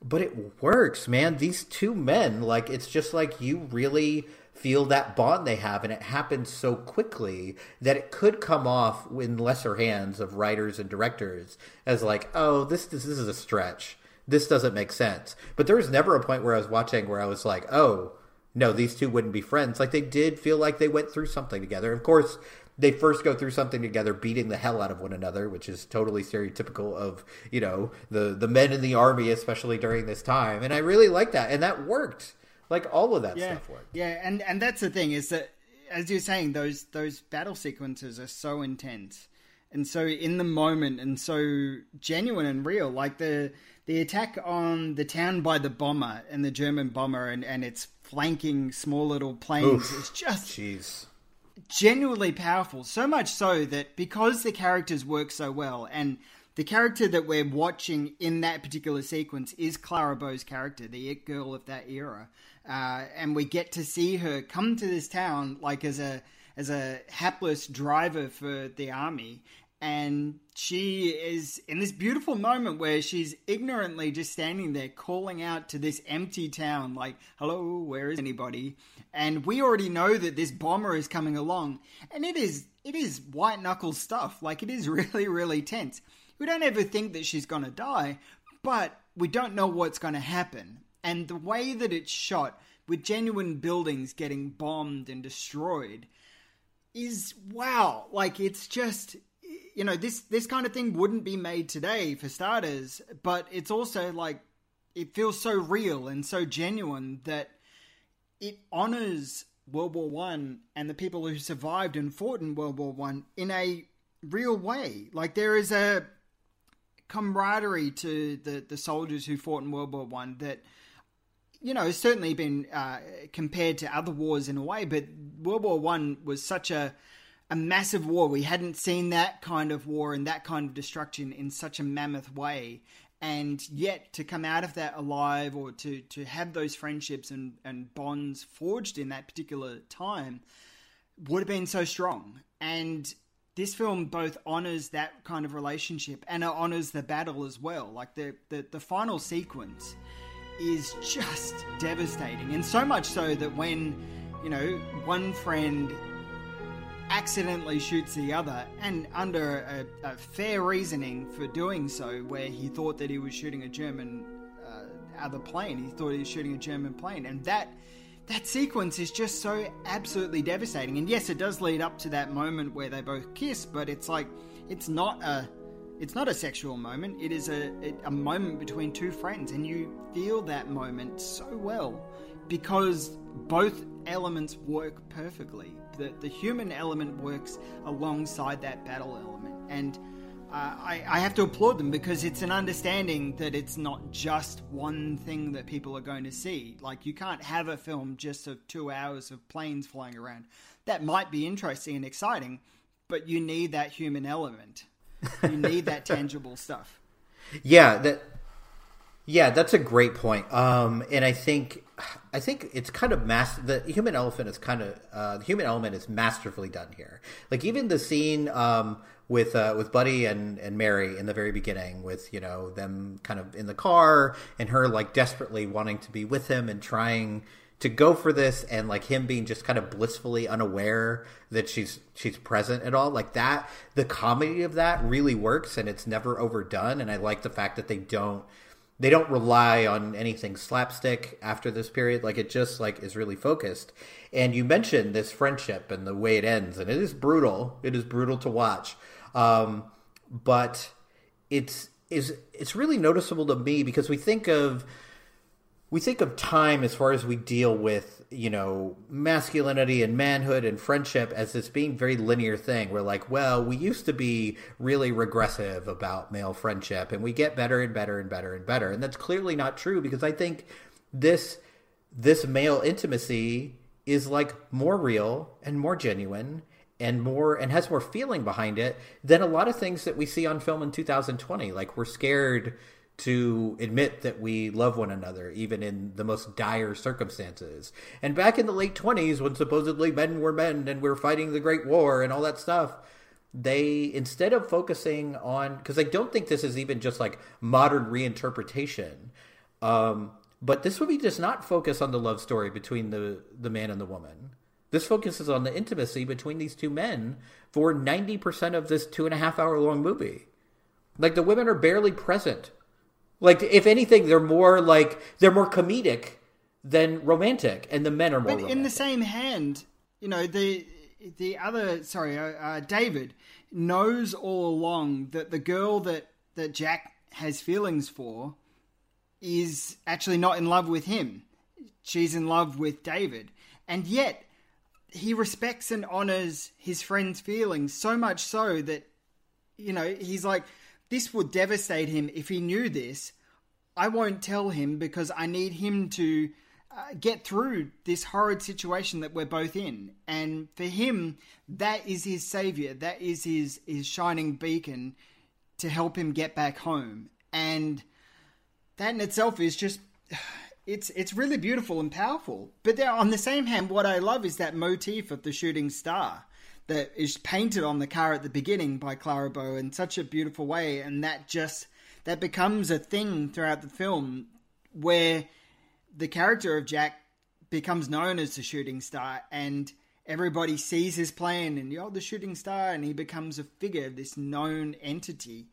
but it works, man. These two men, like, it's just like you really feel that bond they have, and it happens so quickly that it could come off in lesser hands of writers and directors as like, oh, this this, this is a stretch. This doesn't make sense. But there was never a point where I was watching where I was like, oh, no, these two wouldn't be friends. Like they did feel like they went through something together. Of course, they first go through something together, beating the hell out of one another, which is totally stereotypical of you know the the men in the army, especially during this time. And I really like that, and that worked. Like all of that yeah. stuff worked. Yeah, and and that's the thing is that as you're saying, those those battle sequences are so intense and so in the moment and so genuine and real. Like the the attack on the town by the bomber and the German bomber and and its flanking small little planes Oof, is just jeez genuinely powerful. So much so that because the characters work so well, and the character that we're watching in that particular sequence is Clara Bow's character, the it girl of that era, uh, and we get to see her come to this town like as a as a hapless driver for the army and she is in this beautiful moment where she's ignorantly just standing there calling out to this empty town like hello where is anybody? And we already know that this bomber is coming along. And it is it is white knuckle stuff. Like it is really really tense. We don't ever think that she's going to die but we don't know what's going to happen. And the way that it's shot with genuine buildings getting bombed and destroyed is wow like it's just you know this this kind of thing wouldn't be made today for starters but it's also like it feels so real and so genuine that it honors world war one and the people who survived and fought in world war one in a real way. Like there is a camaraderie to the the soldiers who fought in world war one that you know, has certainly been uh, compared to other wars in a way, but World War One was such a a massive war. We hadn't seen that kind of war and that kind of destruction in such a mammoth way. And yet to come out of that alive or to, to have those friendships and, and bonds forged in that particular time would have been so strong. And this film both honors that kind of relationship and it honors the battle as well. Like the, the, the final sequence is just devastating. And so much so that when, you know, one friend accidentally shoots the other, and under a, a, fair reasoning for doing so, where he thought that he was shooting a German uh, other plane. He thought he was shooting a German plane, and that that sequence is just so absolutely devastating. And yes, it does lead up to that moment where they both kiss, but it's like it's not a it's not a sexual moment. It is a a moment between two friends, and you feel that moment so well because both elements work perfectly the, the human element works alongside that battle element. And uh, I, I have to applaud them because it's an understanding that it's not just one thing that people are going to see. Like, you can't have a film just of two hours of planes flying around. That might be interesting and exciting, but you need that human element. You need that tangible stuff. Yeah, that yeah, that's a great point. Um, and I think I think it's kind of mass. The human elephant is kind of uh, the human element is masterfully done here. Like even the scene um, with uh, with Buddy and and Mary in the very beginning, with you know them kind of in the car and her like desperately wanting to be with him and trying to go for this and like him being just kind of blissfully unaware that she's she's present at all like that the comedy of that really works and it's never overdone and i like the fact that they don't they don't rely on anything slapstick after this period. Like it just like is really focused. And you mentioned this friendship and the way it ends and it is brutal. It is brutal to watch. Um, but it's is it's really noticeable to me because we think of we think of time as far as we deal with you know masculinity and manhood and friendship as this being very linear thing. We're like well we used to be really regressive about male friendship and we get better and better and better and better. And that's clearly not true because i think this this male intimacy is like more real and more genuine and more and has more feeling behind it than a lot of things that we see on film in 2020 like we're scared to admit that we love one another even in the most dire circumstances and back in the late 20s when supposedly men were men and we we're fighting the great war and all that stuff they instead of focusing on because i don't think this is even just like modern reinterpretation um, but this movie does not focus on the love story between the the man and the woman this focuses on the intimacy between these two men for 90% of this two and a half hour long movie. Like the women are barely present. Like if anything, they're more like they're more comedic than romantic, and the men are more. But romantic. in the same hand, you know the the other sorry, uh, uh, David knows all along that the girl that that Jack has feelings for is actually not in love with him. She's in love with David, and yet he respects and honors his friend's feelings so much so that you know he's like this would devastate him if he knew this. I won't tell him because i need him to uh, get through this horrid situation that we're both in. And for him that is his savior. That is his his shining beacon to help him get back home. And that in itself is just it's it's really beautiful and powerful. But there, on the same hand, what I love is that motif of the shooting star that is painted on the car at the beginning by Clara Bow in such a beautiful way, and that just that becomes a thing throughout the film where the character of Jack becomes known as the shooting star and everybody sees his plane and you're the shooting star and he becomes a figure this known entity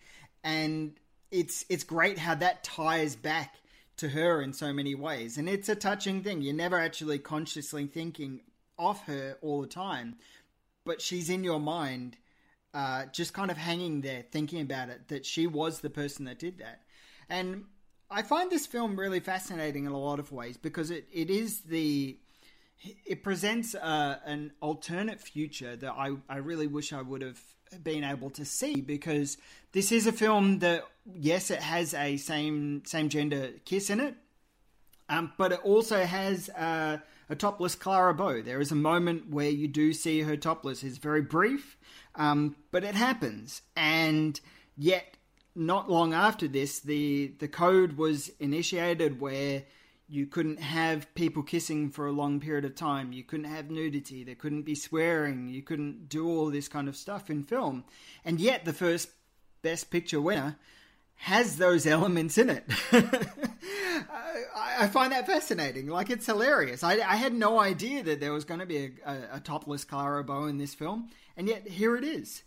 and it's it's great how that ties back to her in so many ways. And it's a touching thing. You're never actually consciously thinking of her all the time, but she's in your mind, uh, just kind of hanging there, thinking about it, that she was the person that did that. And I find this film really fascinating in a lot of ways because it, it is the. It presents uh, an alternate future that I, I really wish I would have been able to see because this is a film that yes it has a same same gender kiss in it um, but it also has uh, a topless Clara Bow. There is a moment where you do see her topless. It's very brief, um, but it happens. And yet, not long after this, the the code was initiated where you couldn't have people kissing for a long period of time. You couldn't have nudity. There couldn't be swearing. You couldn't do all this kind of stuff in film. And yet, the first Best Picture winner has those elements in it. I, I, find that fascinating. Like, it's hilarious. I, I had no idea that there was going to be a, a, a topless Clara Bow in this film. And yet, here it is.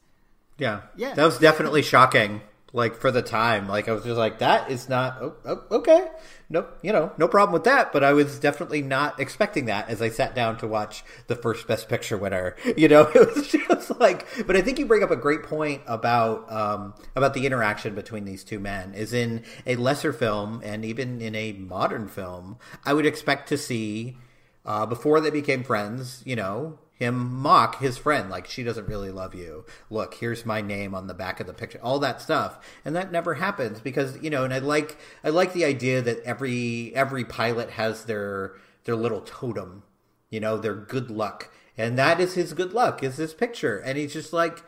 Yeah. Yeah. That was definitely shocking like for the time. Like i was just like that is not oh, oh, okay. No you know no problem with that but i was definitely not expecting that as i sat down to watch the first best picture winner. You know it was just like but i think you bring up a great point about um about the interaction between these two men is in a lesser film and even in a modern film i would expect to see uh, before they became friends you know him mock his friend like she doesn't really love you. Look here's my name on the back of the picture all that stuff. And that never happens because you know and i like i like the idea that every every pilot has their their little totem you know their good luck. And that is his good luck is this picture. And he's just like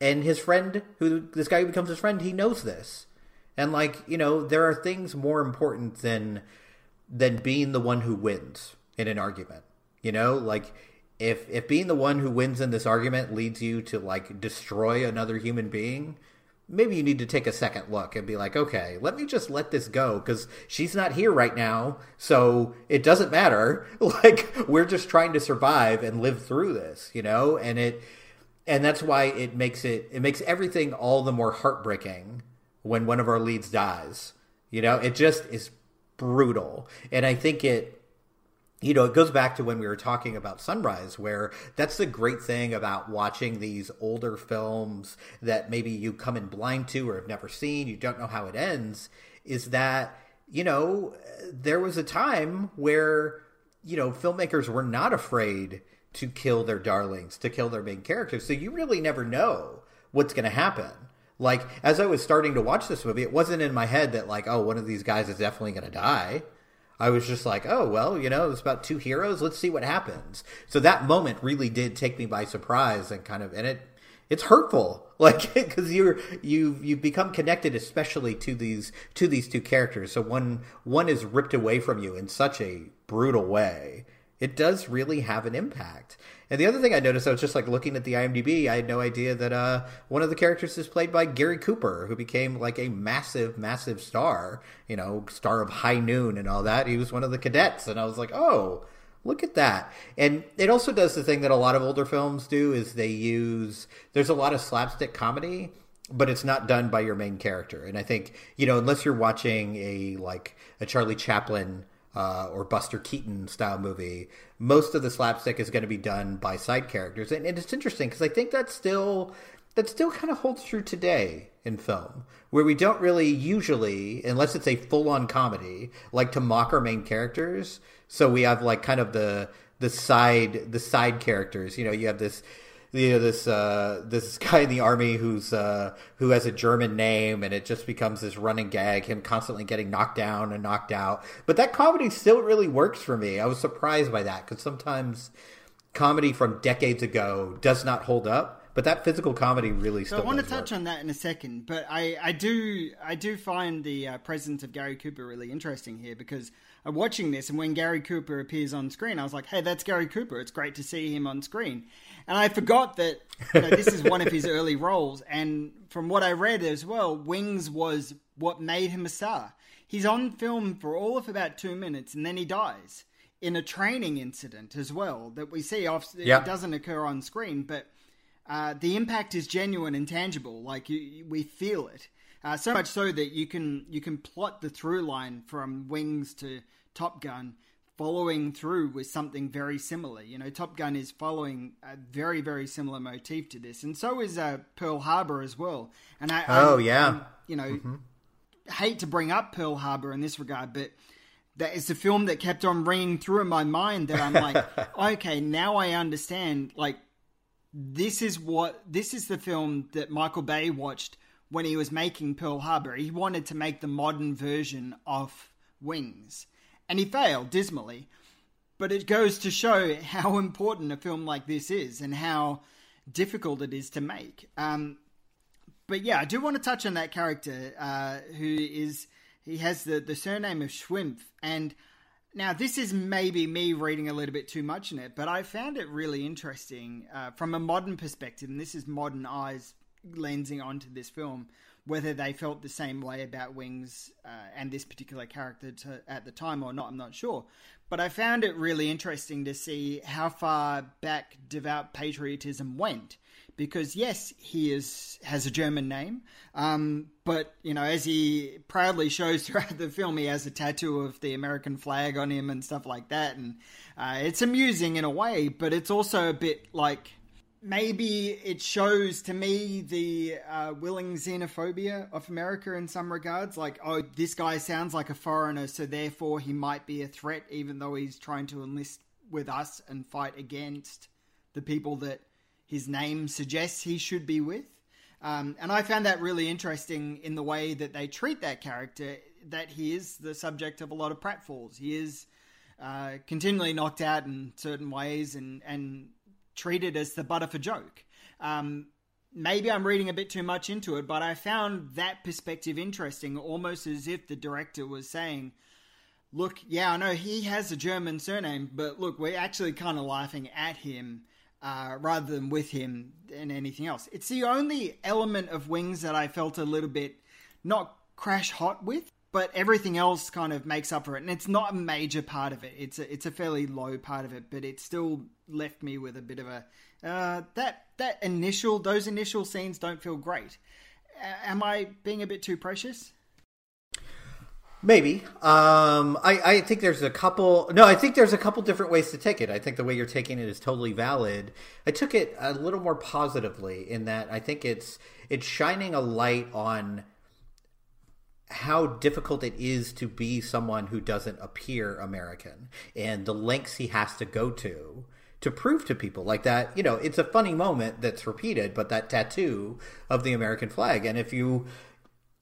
and his friend who this guy who becomes his friend he knows this. And like you know there are things more important than than being the one who wins in an argument you know? Like if if being the one who wins in this argument leads you to like destroy another human being, maybe you need to take a second look and be like, okay, let me just let this go because she's not here right now, so it doesn't matter. Like we're just trying to survive and live through this, you know, and it and that's why it makes it it makes everything all the more heartbreaking when one of our leads dies. You know, it just is brutal, and I think it you know, it goes back to when we were talking about Sunrise, where that's the great thing about watching these older films that maybe you come in blind to or have never seen, you don't know how it ends, is that, you know, there was a time where, you know, filmmakers were not afraid to kill their darlings, to kill their main characters. So you really never know what's going to happen. Like, as I was starting to watch this movie, it wasn't in my head that, like, oh, one of these guys is definitely going to die I was just like, oh well, you know, it's about two heroes. Let's see what happens. So that moment really did take me by surprise and kind of, and it it's hurtful, like because you're you you become connected, especially to these to these two characters. So one one is ripped away from you in such a brutal way. It does really have an impact. And the other thing I noticed, I was just like looking at the IMDb. I had no idea that uh, one of the characters is played by Gary Cooper, who became like a massive, massive star. You know, star of High Noon and all that. He was one of the cadets, and I was like, oh, look at that. And it also does the thing that a lot of older films do is they use. There's a lot of slapstick comedy but it's not done by your main character. And I think you know, unless you're watching a like a Charlie Chaplin uh, or Buster Keaton style movie, most of the slapstick is going to be done by side characters, and, and it's interesting because I think that still that still kind of holds true today in film, where we don't really usually, unless it's a full on comedy, like to mock our main characters. So we have like kind of the the side the side characters. You know, you have this you know this uh, this guy in the army who's uh, who has a German name, and it just becomes this running gag. Him constantly getting knocked down and knocked out. But that comedy still really works for me. I was surprised by that because sometimes comedy from decades ago does not hold up. But that physical comedy really still. So I want to touch work. on that in a second, but I, I do I do find the uh, presence of Gary Cooper really interesting here because I'm watching this, and when Gary Cooper appears on screen, I was like, "Hey, that's Gary Cooper. It's great to see him on screen." And I forgot that you know, this is one of his early roles. And from what I read as well, Wings was what made him a star. He's on film for all of about two minutes, and then he dies in a training incident as well that we see off. It doesn't occur on screen, but uh, the impact is genuine and tangible. Like you, we feel it. Uh, so much so that you can you can plot the through line from Wings to Top Gun following through with something very similar. You know, Top Gun is following a very, very similar motif to this, and so is uh, Pearl Harbor as well. And I, oh I, yeah, I, you know, mm-hmm. hate to bring up Pearl Harbor in this regard, but that is the film that kept on ringing through in my mind. That I'm like, okay, now I understand. Like, this is what this is the film that Michael Bay watched when he was making Pearl Harbor. He wanted to make the modern version of Wings and he failed dismally. But it goes to show how important a film like this is and how difficult it is to make. Um, but yeah, I do want to touch on that character uh, who is he has the the surname of Schwimpf, and now this is maybe me reading a little bit too much in it, but I found it really interesting uh, from a modern perspective, and this is modern eyes lensing onto this film whether they felt the same way about Wings uh, and this particular character to, at the time or not, I'm not sure. But I found it really interesting to see how far back devout patriotism went. Because yes, he is has a German name, um, but you know, as he proudly shows throughout the film, he has a tattoo of the American flag on him and stuff like that, and uh, it's amusing in a way, but it's also a bit like maybe it shows to me the uh, willing xenophobia of America in some regards. Like, oh, this guy sounds like a foreigner, so therefore he might be a threat, even though he's trying to enlist with us and fight against the people that his name suggests he should be with. Um, and I found that really interesting in the way that they treat that character, that he is the subject of a lot of pratfalls. He is uh, continually knocked out in certain ways and, and treated as the butt of a joke. Um, maybe I'm reading a bit too much into it, but I found that perspective interesting, almost as if the director was saying, Look, yeah, I know he has a German surname, but look, we're actually kind of laughing at him uh, rather than with him and anything else. It's the only element of Wings that I felt a little bit not crash hot with but everything else kind of makes up for it, and it's not a major part of it. It's a, it's a fairly low part of it, but it still left me with a bit of a uh, that that initial those initial scenes don't feel great. Am I being a bit too precious? Maybe. Um, I, I think there's a couple. No, I think there's a couple different ways to take it. I think the way you're taking it is totally valid. I took it a little more positively in that I think it's it's shining a light on how difficult it is to be someone who doesn't appear American and the lengths he has to go to to prove to people like that. You know, it's a funny moment that's repeated, but that tattoo of the American flag, and if you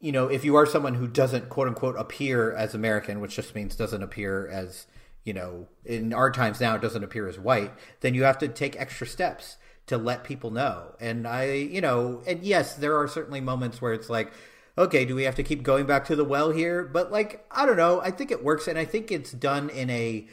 you know, if you are someone who doesn't quote unquote appear as American, which just means doesn't appear as, you know, in our times now, it doesn't appear as white, then you have to take extra steps to let people know. And I, you know, and yes, there are certainly moments where it's like, okay, do we have to keep going back to the well here? But like, I don't know. I think it works, and I think it's done in a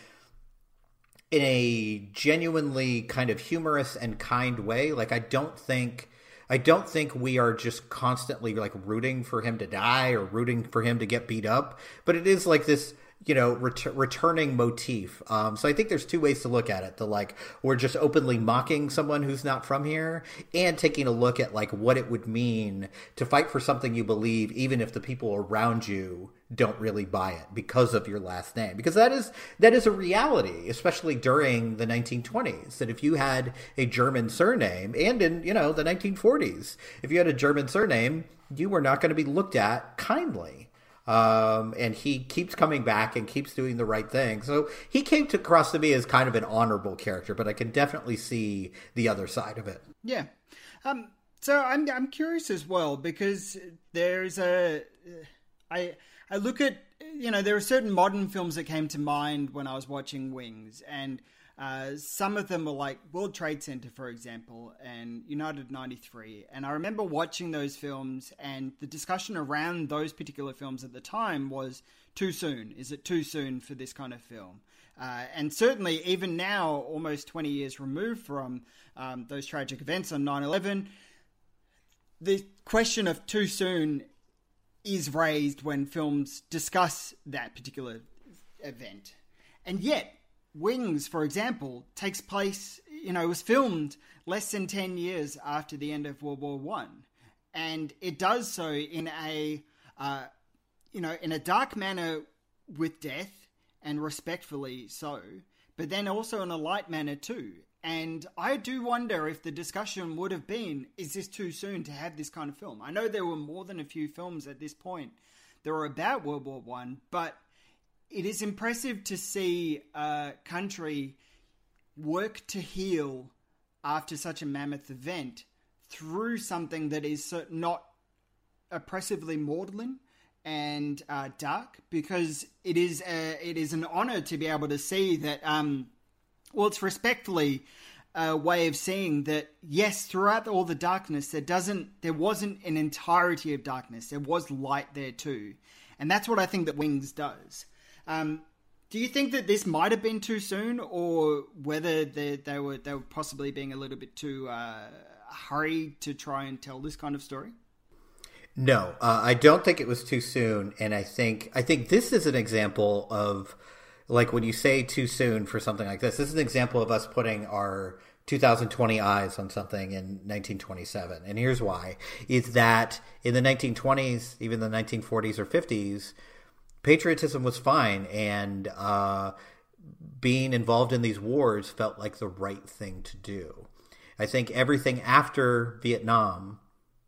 in a genuinely kind of humorous and kind way. Like, I don't think I don't think we are just constantly like rooting for him to die or rooting for him to get beat up, but it is like this you know ret- returning motif. Um, so i think there's two ways to look at it. The like we're just openly mocking someone who's not from here and taking a look at like what it would mean to fight for something you believe even if the people around you don't really buy it because of your last name. Because that is that is a reality especially during the 1920s that if you had a german surname and in you know the 1940s if you had a german surname you were not going to be looked at kindly um, and he keeps coming back and keeps doing the right thing. So he came to across to me as kind of an honorable character, but I can definitely see the other side of it. Yeah. Um, so I'm I'm curious as well because there's a I I look at you know there are certain modern films that came to mind when I was watching Wings and uh, some of them were like World Trade Center, for example, and United 93. And I remember watching those films, and the discussion around those particular films at the time was too soon. Is it too soon for this kind of film? Uh, and certainly, even now, almost 20 years removed from um, those tragic events on 9 11, the question of too soon is raised when films discuss that particular event. And yet, Wings, for example, takes place, you know, was filmed less than 10 years after the end of World War One. And it does so in a, uh, you know, in a dark manner with death and respectfully so, but then also in a light manner too. And I do wonder if the discussion would have been is this too soon to have this kind of film? I know there were more than a few films at this point that were about World War One, but it is impressive to see a country work to heal after such a mammoth event through something that is not oppressively maudlin and uh, dark because it is a, it is an honor to be able to see that um, well it's respectfully a way of seeing that yes throughout all the darkness there doesn't there wasn't an entirety of darkness. There was light there too. And that's what I think that Wings does um, do you think that this might have been too soon, or whether they, they were they were possibly being a little bit too uh, hurried to try and tell this kind of story? No, uh, I don't think it was too soon, and I think I think this is an example of like when you say too soon for something like this. This is an example of us putting our 2020 eyes on something in 1927, and here's why: is that in the 1920s, even the 1940s or 50s patriotism was fine, and uh, being involved in these wars felt like the right thing to do. I think everything after Vietnam,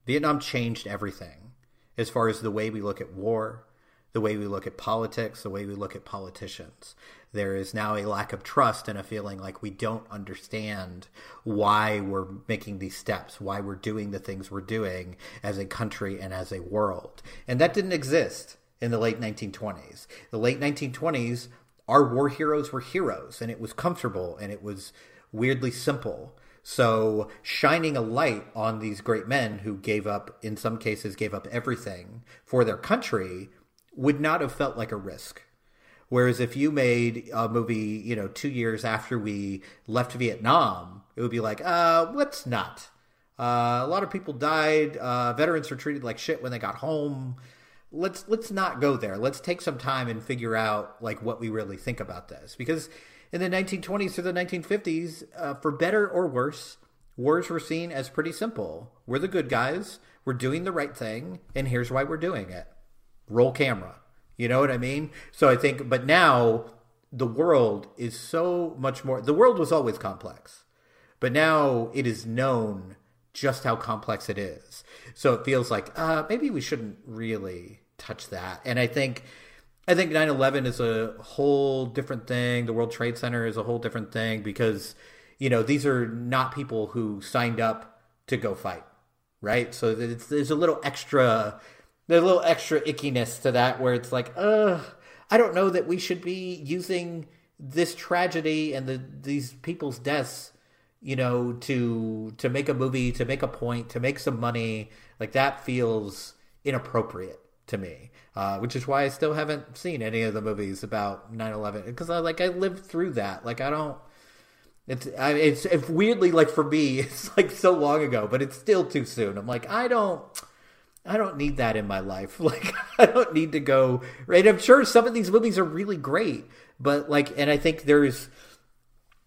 Vietnam changed everything as far as the way we look at war, the way we look at politics, the way we look at politicians. There is now a lack of trust and a feeling like we don't understand why we're making these steps, why we're doing the things we're doing as a country and as a world. And that didn't exist in the late 1920s. The late 1920s, our war heroes were heroes, and it was comfortable and it was weirdly simple. So, shining a light on these great men who gave up, in some cases, gave up everything for their country would not have felt like a risk. Whereas if you made a movie, you know, two years after we left Vietnam, it would be like, uh, let's not. Uh, a lot of people died. Uh, veterans were treated like shit when they got home let's let's not go there. Let's take some time and figure out like what we really think about this because in the 1920s to the 1950s, uh, for better or worse, wars were seen as pretty simple. We're the good guys. We're doing the right thing, and here's why we're doing it. Roll camera. You know what I mean? So I think, but now the world is so much more. The world was always complex, but now it is known just how complex it is. So it feels like uh, maybe we shouldn't really touch that. And I think I think 9/11 is a whole different thing. The World Trade Center is a whole different thing because you know these are not people who signed up to go fight, right? So there's a little extra there's a little extra ickiness to that where it's like, uh, I don't know that we should be using this tragedy and the these people's deaths you know to to make a movie to make a point to make some money like that feels inappropriate to me uh, which is why i still haven't seen any of the movies about 9-11 because i like i lived through that like i don't it's I, it's it's weirdly like for me it's like so long ago but it's still too soon i'm like i don't I don't need that in my life. Like, I don't need to go, right? I'm sure some of these movies are really great, but like, and I think there's,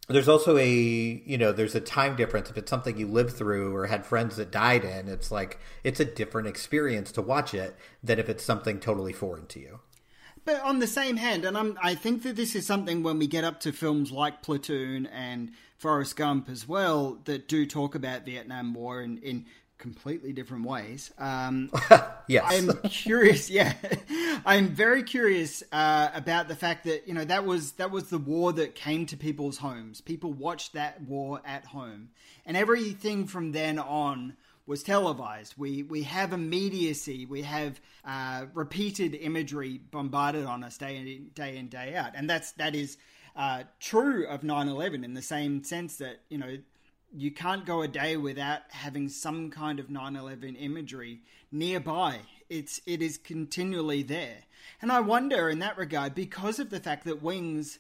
there's also a you know there's a time difference. If it's something you lived through or had friends that died in it's like it's a different experience to watch it than if it's something totally foreign to you. But on the same hand and I'm, i think that this is something when we get up to films like platoon and forrest gump as well that do talk about vietnam war in, in completely different ways. Um, yes, I'm curious. Yeah, I'm very curious uh, about the fact that you know that was that was the war that came to people's homes. People watched that war at home, and everything from then on was televised. We we have immediacy. We have uh, repeated imagery bombarded on us day in day in day out, and that's that is. Uh, true of 9-11 in the same sense that you know you can't go a day without having some kind of 9/11 imagery nearby. It's it is continually there. And I wonder in that regard because of the fact that Wings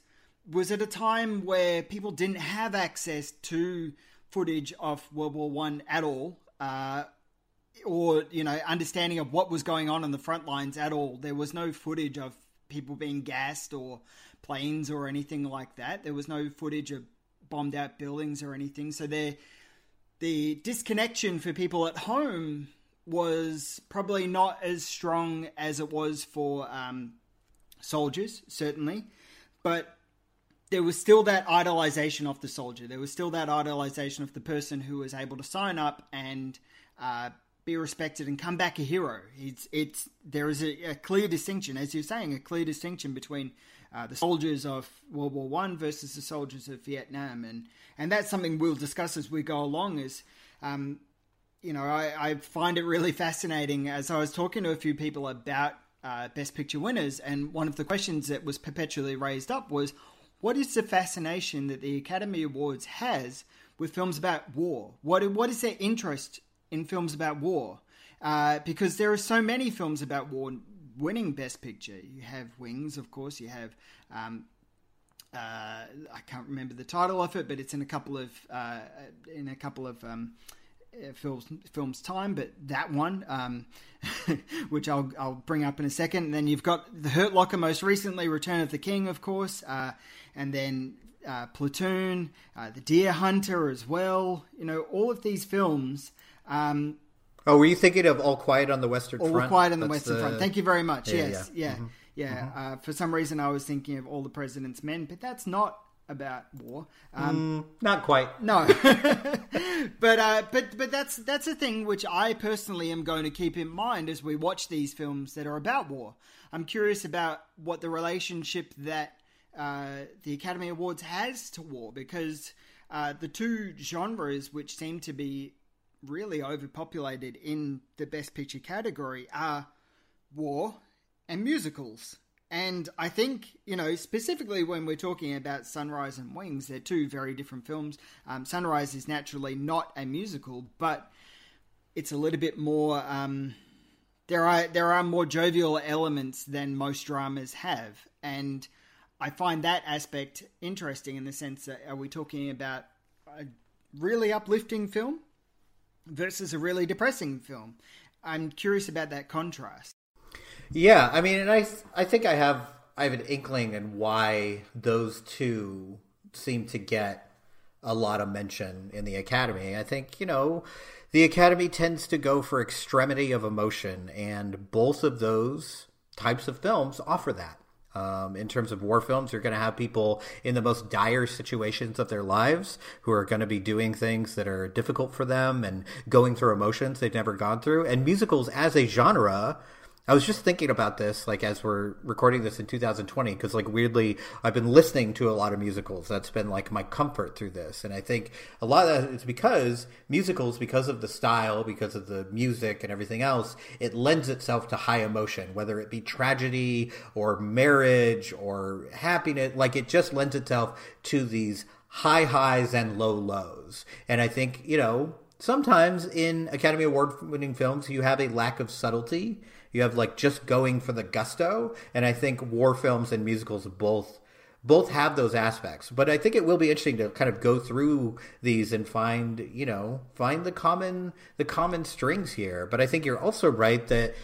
was at a time where people didn't have access to footage of World War 1 at all. Uh, or you know understanding of what was going on on the front lines at all there was no footage of people being gassed or planes or anything like that there was no footage of bombed out buildings or anything. So they the disconnection for people at home was probably not as strong as it was for um, soldiers, certainly, but there was still that idolization of the soldier. There was still that idolization of the person who was able to sign up and uh, be respected and come back a hero. It's it's there is a, a clear distinction, as you're saying, a clear distinction between uh, the soldiers of World War One versus the soldiers of Vietnam, and and that's something we'll discuss as we go along. Is um, you know, I, I, find it really fascinating as I was talking to a few people about uh, Best Picture winners, and one of the questions that was perpetually raised up was, what is the fascination that the Academy Awards has with films about war? What what is their interest in films about war? Uh, because there are so many films about war winning Best Picture. You have Wings, of course. You have um, uh, I can't remember the title of it, but it's in a couple of uh, in a couple of um, uh, films films time. But that one, um, which I'll I'll bring up in a second. And then you've got the Hurt Locker, most recently, Return of the King, of course, uh, and then. Uh, Platoon, uh, The Deer Hunter as well. You know, all of these films um, Oh, were you thinking of All Quiet on the Western All Front? All Quiet on the Western the... Front. Thank you very much. Yeah, yes, yeah, yeah. Mm-hmm. yeah. Mm-hmm. Uh, for some reason, I was thinking of All the President's Men, but that's not about war. Um, mm, not quite. No, but uh, but but that's that's a thing which I personally am going to keep in mind as we watch these films that are about war. I'm curious about what the relationship that uh, the Academy Awards has to war because uh, the two genres which seem to be really overpopulated in the Best Picture category are war and musicals. And I think, you know, specifically when we're talking about Sunrise and Wings, they're two very different films. Um, Sunrise is naturally not a musical, but it's a little bit more. Um, there are there are more jovial elements than most dramas have, and I find that aspect interesting in the sense that are we talking about a really uplifting film versus a really depressing film. I'm curious about that contrast. Yeah, I mean, and I I think I have I have an inkling and why those two seem to get a lot of mention in the Academy. I think you know the Academy tends to go for extremity of emotion, and both of those types of films offer that. Um, in terms of war films, you're going to have people in the most dire situations of their lives who are going to be doing things that are difficult for them and going through emotions they've never gone through. And musicals as a genre I was just thinking about this, like as we're recording this in 2020, because like weirdly, I've been listening to a lot of musicals. That's been like my comfort through this, and I think a lot of that is because musicals, because of the style, because of the music and everything else, it lends itself to high emotion, whether it be tragedy or marriage or happiness. Like it just lends itself to these high highs and low lows, and I think you know sometimes in Academy Award winning films, you have a lack of subtlety you have like just going for the gusto, and I think war films and musicals both both have those aspects. But I think it will be interesting to kind of go through these and find, you know, find the common the common strings here. But I think you're also right that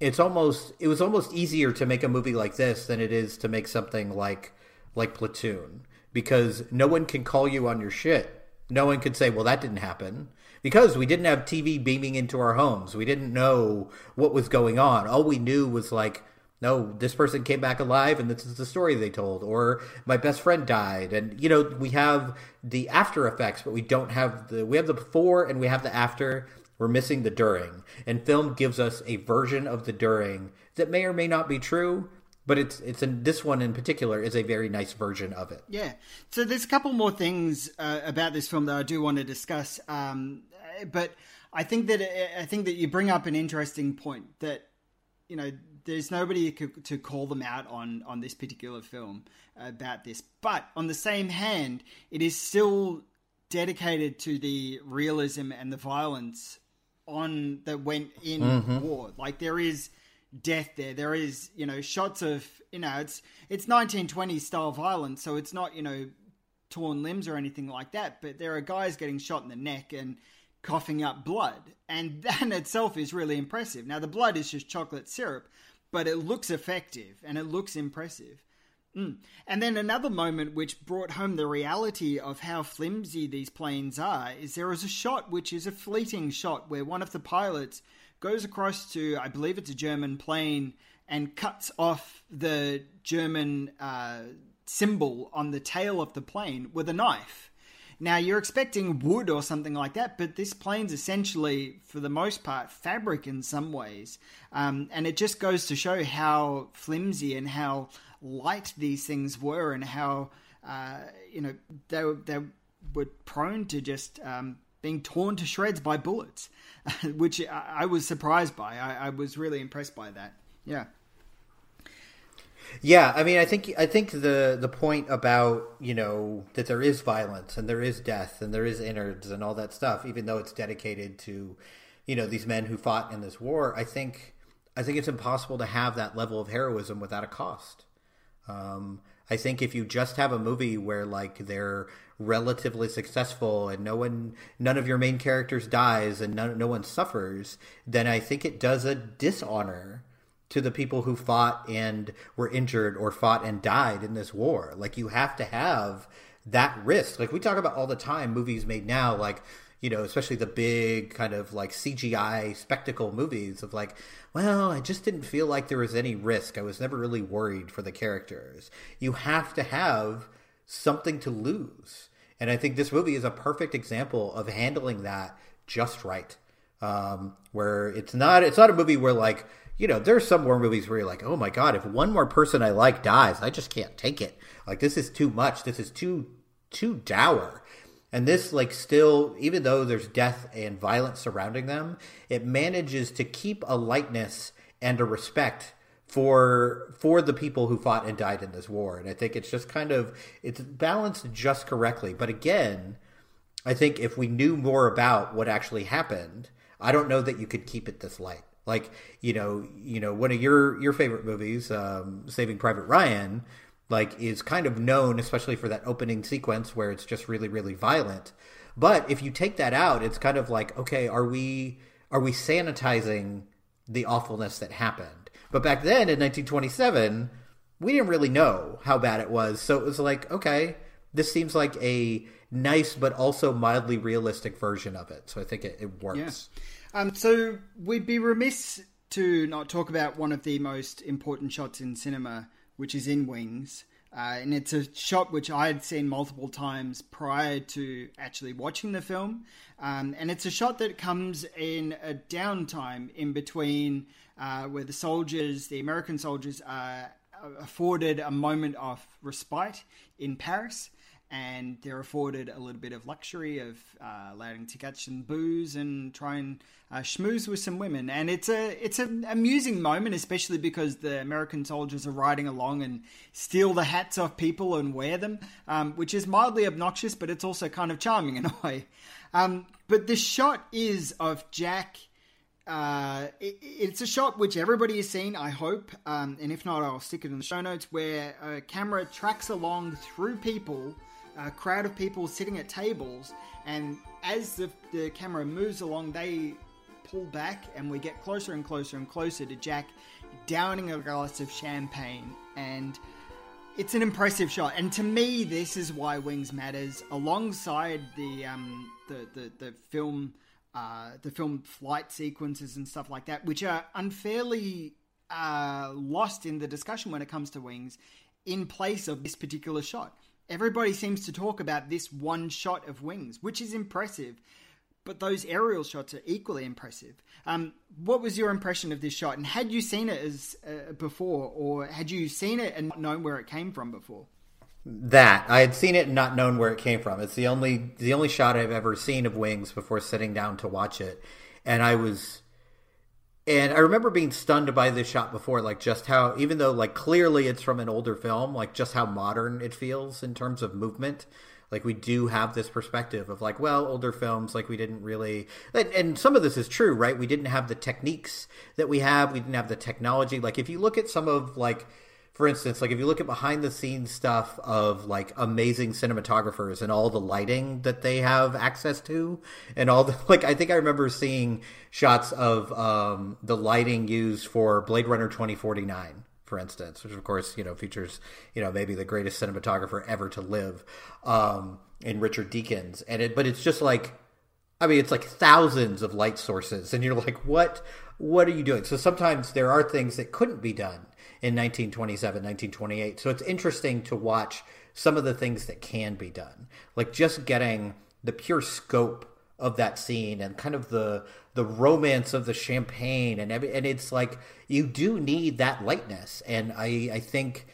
it's almost it was almost easier to make a movie like this than it is to make something like like Platoon because no one can call you on your shit. No one could say, "Well, that didn't happen." Because we didn't have TV beaming into our homes. We didn't know what was going on. All we knew was like, no, this person came back alive and this is the story they told, or my best friend died. And, you know, we have the after effects, but we don't have the, we have the before and we have the after. We're missing the during. And film gives us a version of the during that may or may not be true, but it's it's in this one in particular is a very nice version of it. Yeah. So there's a couple more things uh, about this film that I do want to discuss. Um, but I think that I think that you bring up an interesting point that you know there's nobody to call them out on on this particular film about this, but on the same hand, it is still dedicated to the realism and the violence on that went in mm-hmm. war. Like there is death there. There is you know shots of you know it's it's 1920s style violence, so it's not you know torn limbs or anything like that. But there are guys getting shot in the neck and coughing up blood. And that in itself is really impressive. Now, the blood is just chocolate syrup, but it looks effective and it looks impressive. Mm. And then another moment which brought home the reality of how flimsy these planes are is there is a shot which is a fleeting shot where one of the pilots goes across to, I believe it's a German plane, and cuts off the German uh, symbol on the tail of the plane with a knife. Now, you're expecting wood or something like that, but this plane's essentially, for the most part, fabric in some ways. Um, and it just goes to show how flimsy and how light these things were and how, uh, you know, they, were, they were prone to just um, being torn to shreds by bullets, which I, was surprised by. I, I was really impressed by that. Yeah. Yeah, I mean, I think I think the the point about you know that there is violence and there is death and there is innards and all that stuff, even though it's dedicated to you know these men who fought in this war. I think I think it's impossible to have that level of heroism without a cost. Um, I think if you just have a movie where like they're relatively successful and no one, none of your main characters dies and no, no one suffers, then I think it does a dishonor to the people who fought and were injured or fought and died in this war. Like you have to have that risk. Like we talk about all the time movies made now like you know, especially the big kind of like CGI spectacle movies of like, well, I just didn't feel like there was any risk. I was never really worried for the characters. You have to have something to lose. And I think this movie is a perfect example of handling that just right. Um, where it's not it's not a movie where like you know, there's some war movies where you're like, oh my god, if one more person I like dies, I just can't take it. Like this is too much. This is too too dour. And this, like, still, even though there's death and violence surrounding them, it manages to keep a lightness and a respect for for the people who fought and died in this war. And I think it's just kind of it's balanced just correctly. But again, I think if we knew more about what actually happened, I don't know that you could keep it this light. Like you know, you know, one of your your favorite movies, um, Saving Private Ryan, like is kind of known, especially for that opening sequence where it's just really really violent. But if you take that out, it's kind of like, okay, are we are we sanitizing the awfulness that happened? But back then in 1927, we didn't really know how bad it was, so it was like, okay, this seems like a nice but also mildly realistic version of it. So I think it, it works. Yeah. Um, so we'd be remiss to not talk about one of the most important shots in cinema, which is in Wings. Uh, and it's a shot which I had seen multiple times prior to actually watching the film. Um, and it's a shot that comes in a downtime in between uh, where the soldiers, the American soldiers, are afforded a moment of respite in Paris and they're afforded a little bit of luxury of uh, allowing to catch some booze and try and uh, schmooze with some women. And it's a it's an amusing moment, especially because the American soldiers are riding along and steal the hats off people and wear them, um, which is mildly obnoxious, but it's also kind of charming in a way. Um, but the shot is of Jack. Uh, it, it's a shot which everybody has seen, I hope, um, and if not, I'll stick it in the show notes. Where a camera tracks along through people a crowd of people sitting at tables, and as the, the camera moves along, they pull back, and we get closer and closer and closer to Jack downing a glass of champagne, and it's an impressive shot. And to me, this is why Wings matters, alongside the um, the, the the film. Uh, the film flight sequences and stuff like that, which are unfairly uh, lost in the discussion when it comes to Wings, in place of this particular shot everybody seems to talk about this one shot of wings, which is impressive. But those aerial shots are equally impressive. Um, what was your impression of this shot, and had you seen it as uh, before, or had you seen it and not known where it came from before? That I had seen it and not known where it came from. It's the only the only shot I've ever seen of Wings before sitting down to watch it, and I was and I remember being stunned by this shot before, like just how, even though like clearly it's from an older film, like just how modern it feels in terms of movement. Like we do have this perspective of like, well, older films, like we didn't really, and, and some of this is true, right? We didn't have the techniques that we have. We didn't have the technology. Like if you look at some of like for instance, like if you look at behind the scenes stuff of like amazing cinematographers and all the lighting that they have access to, and all the like, I think I remember seeing shots of um, the lighting used for Blade Runner twenty forty nine, for instance, which of course you know features you know maybe the greatest cinematographer ever to live, um, in Richard Deakins, and it, but it's just like. I mean, it's like thousands of light sources, and you're like, "What? What are you doing?" So sometimes there are things that couldn't be done, in 1927, 1928. So it's interesting to watch some of the things that can be done, like just getting the pure scope of that scene and kind of the the romance of the champagne and every, and it's like you do need that lightness and I I think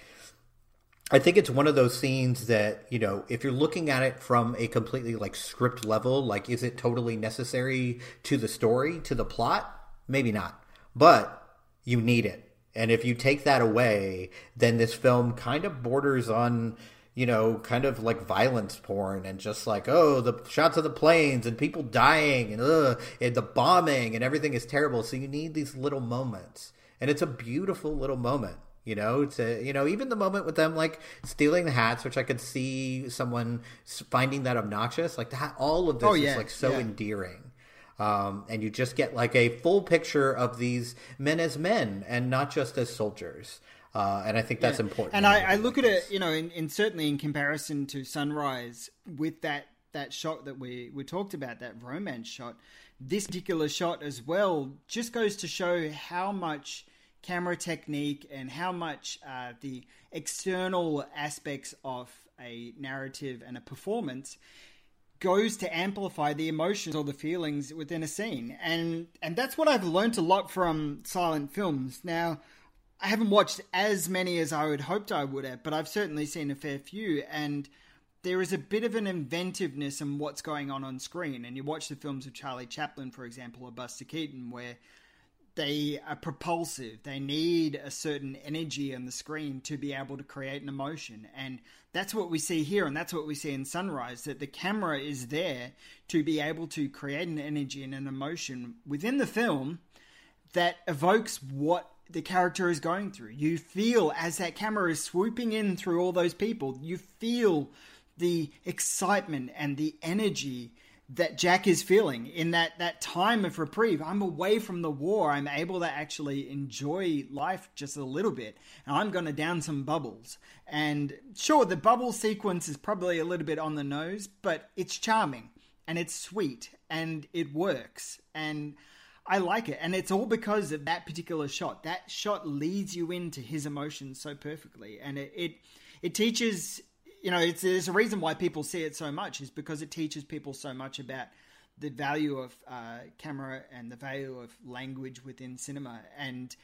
I think it's one of those scenes that, you know, if you're looking at it from a completely like script level, like is it totally necessary to the story, to the plot? Maybe not. But you need it. And if you take that away, then this film kind of borders on, you know, kind of like violence porn and just like, oh, the shots of the planes and people dying and, ugh, and the bombing and everything is terrible. So you need these little moments. And it's a beautiful little moment. You know, to you know, even the moment with them like stealing the hats, which I could see someone finding that obnoxious, like that. All of this oh, yeah, is like so yeah. endearing. Um, and you just get like a full picture of these men as men and not just as soldiers. Uh, and I think that's yeah. important. And I, I, look at it, you know, in, in, certainly in comparison to Sunrise, with that that shot that we we talked about, that romance shot, this particular shot as well just goes to show how much camera technique and how much uh, the external aspects of a narrative and a performance goes to amplify the emotions or the feelings within a scene. And and that's what I've learned a lot from silent films. Now, I haven't watched as many as I would hoped I would have, but I've certainly seen a fair few and there is a bit of an inventiveness in what's going on on screen. And you watch the films of Charlie Chaplin, for example, or Buster Keaton, where they are propulsive. They need a certain energy on the screen to be able to create an emotion. And that's what we see here, and that's what we see in Sunrise that the camera is there to be able to create an energy and an emotion within the film that evokes what the character is going through. You feel as that camera is swooping in through all those people, you feel the excitement and the energy that Jack is feeling in that that time of reprieve. I'm away from the war. I'm able to actually enjoy life just a little bit, and I'm going to down some bubbles. And sure, the bubble sequence is probably a little bit on the nose, but it's charming and it's sweet and it works. And I like it, and it's all because of that particular shot. That shot leads you into his emotions so perfectly, and it it, it teaches. You know, it's there's a reason why people see it so much is because it teaches people so much about the value of uh, camera and the value of language within cinema, and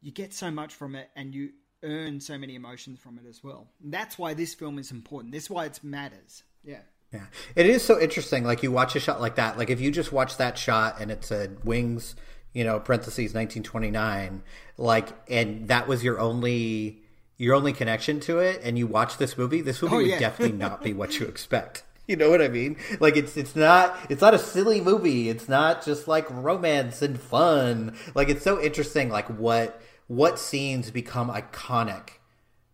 you get so much from it, and you earn so many emotions from it as well. And that's why this film is important. That's why it matters. Yeah. Yeah, it is so interesting. Like you watch a shot like that. Like if you just watch that shot and it said "Wings," you know, parentheses 1929, like, and that was your only your only connection to it, and you watch this movie, this movie Oh, would definitely not be what you expect. You know what I mean? Like it's it's not it's not a silly movie. It's not just like romance and fun. Like it's so interesting. Like what what scenes become iconic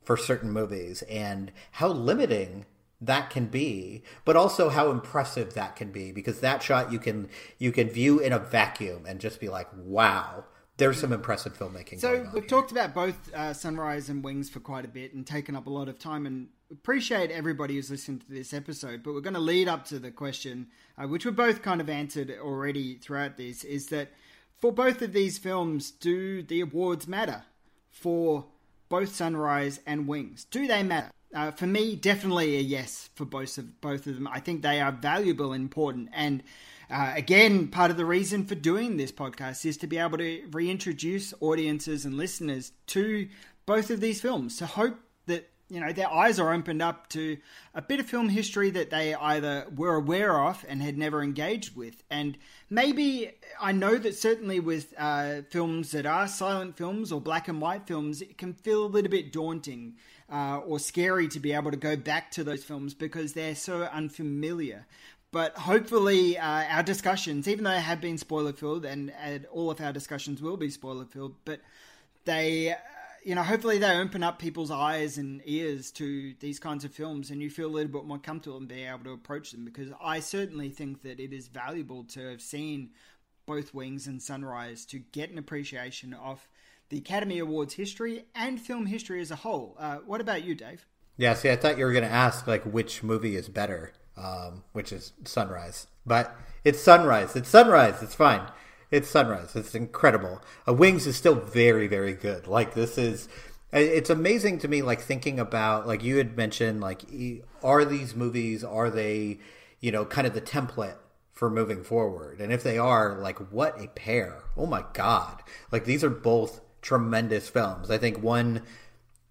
for certain movies and how limiting that can be but also how impressive that can be because that shot you can you can view in a vacuum and just be like wow there's some impressive filmmaking So we've here. talked about both uh, Sunrise and Wings for quite a bit and taken up a lot of time and appreciate everybody who's listened to this episode. But we're going to lead up to the question, uh, which we both kind of answered already throughout this, is that for both of these films, do the awards matter for both Sunrise and Wings? Do they matter? Uh, for me, definitely a yes for both of both of them. I think they are valuable and important. And uh, again, part of the reason for doing this podcast is to be able to reintroduce audiences and listeners to both of these films. To hope that you know their eyes are opened up to a bit of film history that they either were aware of and had never engaged with, and maybe I know that certainly with uh, films that are silent films or black and white films, it can feel a little bit daunting uh, or scary to be able to go back to those films because they're so unfamiliar. But hopefully, uh, our discussions, even though they have been spoiler filled, and, and all of our discussions will be spoiler filled, but they, uh, you know, hopefully they open up people's eyes and ears to these kinds of films, and you feel a little bit more comfortable in being able to approach them. Because I certainly think that it is valuable to have seen both Wings and Sunrise to get an appreciation of the Academy Awards history and film history as a whole. Uh, what about you, Dave? yeah see i thought you were going to ask like which movie is better um, which is sunrise. But it's sunrise. It's sunrise. It's fine. It's sunrise. It's incredible. Uh, wings is still very very good. Like this is it's amazing to me like thinking about like you had mentioned like are these movies are they you know kind of the template for moving forward? And if they are like what a pair. Oh my god. Like these are both tremendous films. I think one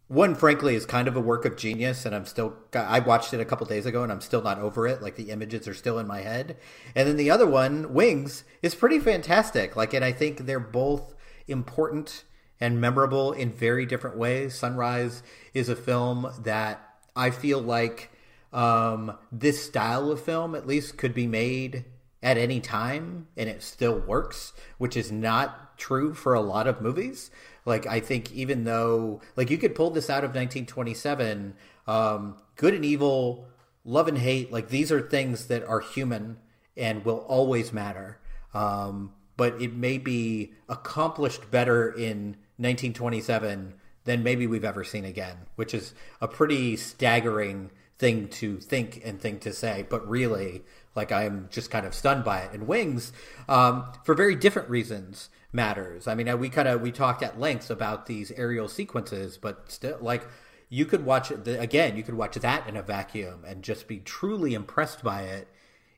one frankly is kind of a work of genius and i'm still i watched it a couple days ago and i'm still not over it. Like the images are still in my head. And then the other one wings is pretty fantastic. Like and i think they're both important and memorable in very different ways. Sunrise is a film that i feel like um, this style of film at least could be made at any time and it still works which is not true for a lot of movies like I think even though like you could pull this out of 1927, um, good and evil, love and hate, like these are things that are human and will always matter. Um, but it may be accomplished better in 1927 than maybe we've ever seen again, which is a pretty staggering thing to think and thing to say. But really, like I'm just kind of stunned by it. And Wings, um, for very different reasons, matters. I mean, we kind of we talked at length about these aerial sequences, but still, like you could watch it again. You could watch that in a vacuum and just be truly impressed by it,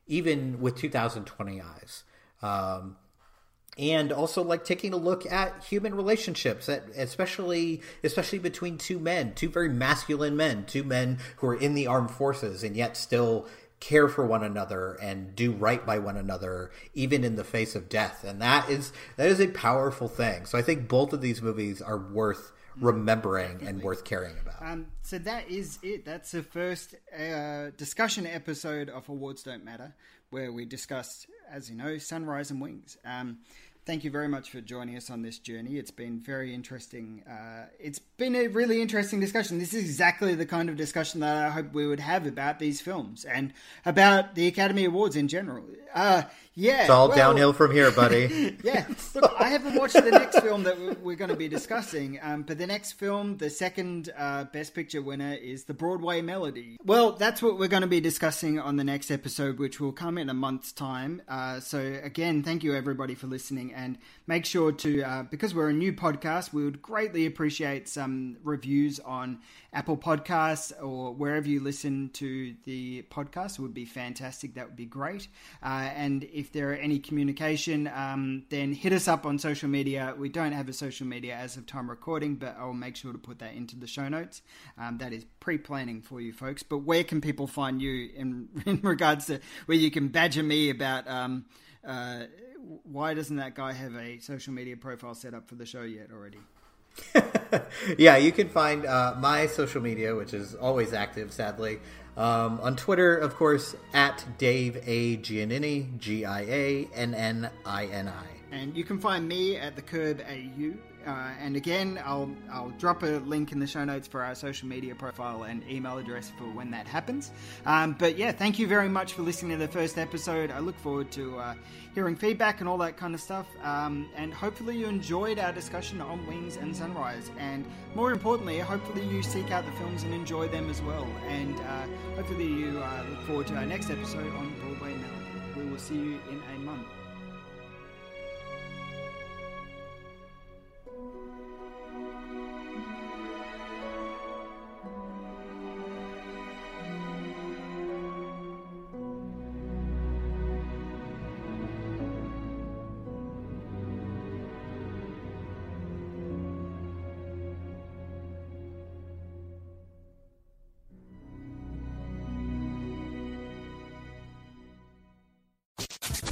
even with 2020 eyes. Um, and also like taking a look at human relationships at, especially especially between two men two very masculine men two men who are in the armed forces and yet still care for one another and do right by one another even in the face of death and that is that is a powerful thing so i think both of these movies are worth remembering and worth caring about Um, so that is it. That's the first uh, discussion episode of Awards Don't Matter, where we discussed, as you know, Sunrise and Wings. Um, thank you very much for joining us on this journey. It's been very interesting. Uh, it's been a really interesting discussion. This is exactly the kind of discussion that I hope we would have about these films and about the Academy Awards in general. Uh, yeah, it's all well- downhill from here buddy yeah, look, I haven't watched the next film that we- we're going to be discussing, um, but the next film, the second uh, Best Picture winner, is The Broadway Melody. Well, that's what we're going to be discussing on the next episode, which will come in a month's time. Uh, so, again, thank you everybody for listening, And make sure to, uh, because we're a new podcast, we would greatly appreciate some reviews on Apple Podcasts or wherever you listen to the podcast. It would be fantastic. That would be great. Uh, and if there are any communication, um, then hit us up on social media. We don't have a social media as of time recording, but I'll make sure to put that into the show notes. Um, that is pre planning for you folks. But where can people find you in, in regards to where you can badger me about um, uh, why doesn't that guy have a social media profile set up for the show yet already? yeah, you can find uh, my social media, which is always active, sadly, um, on Twitter, of course, at Dave A. Giannini, G I A N N I N I. And you can find me at the Curb AU uh, and again, I'll I'll drop a link in the show notes for our social media profile and email address for when that happens. Um, but yeah, thank you very much for listening to the first episode. I look forward to uh, hearing feedback and all that kind of stuff. Um, and hopefully you enjoyed our discussion on Wings and Sunrise. And more importantly, hopefully you seek out the films and enjoy them as well. And uh, hopefully you uh, look forward to our next episode on Broadway Melody. We will see you in a month.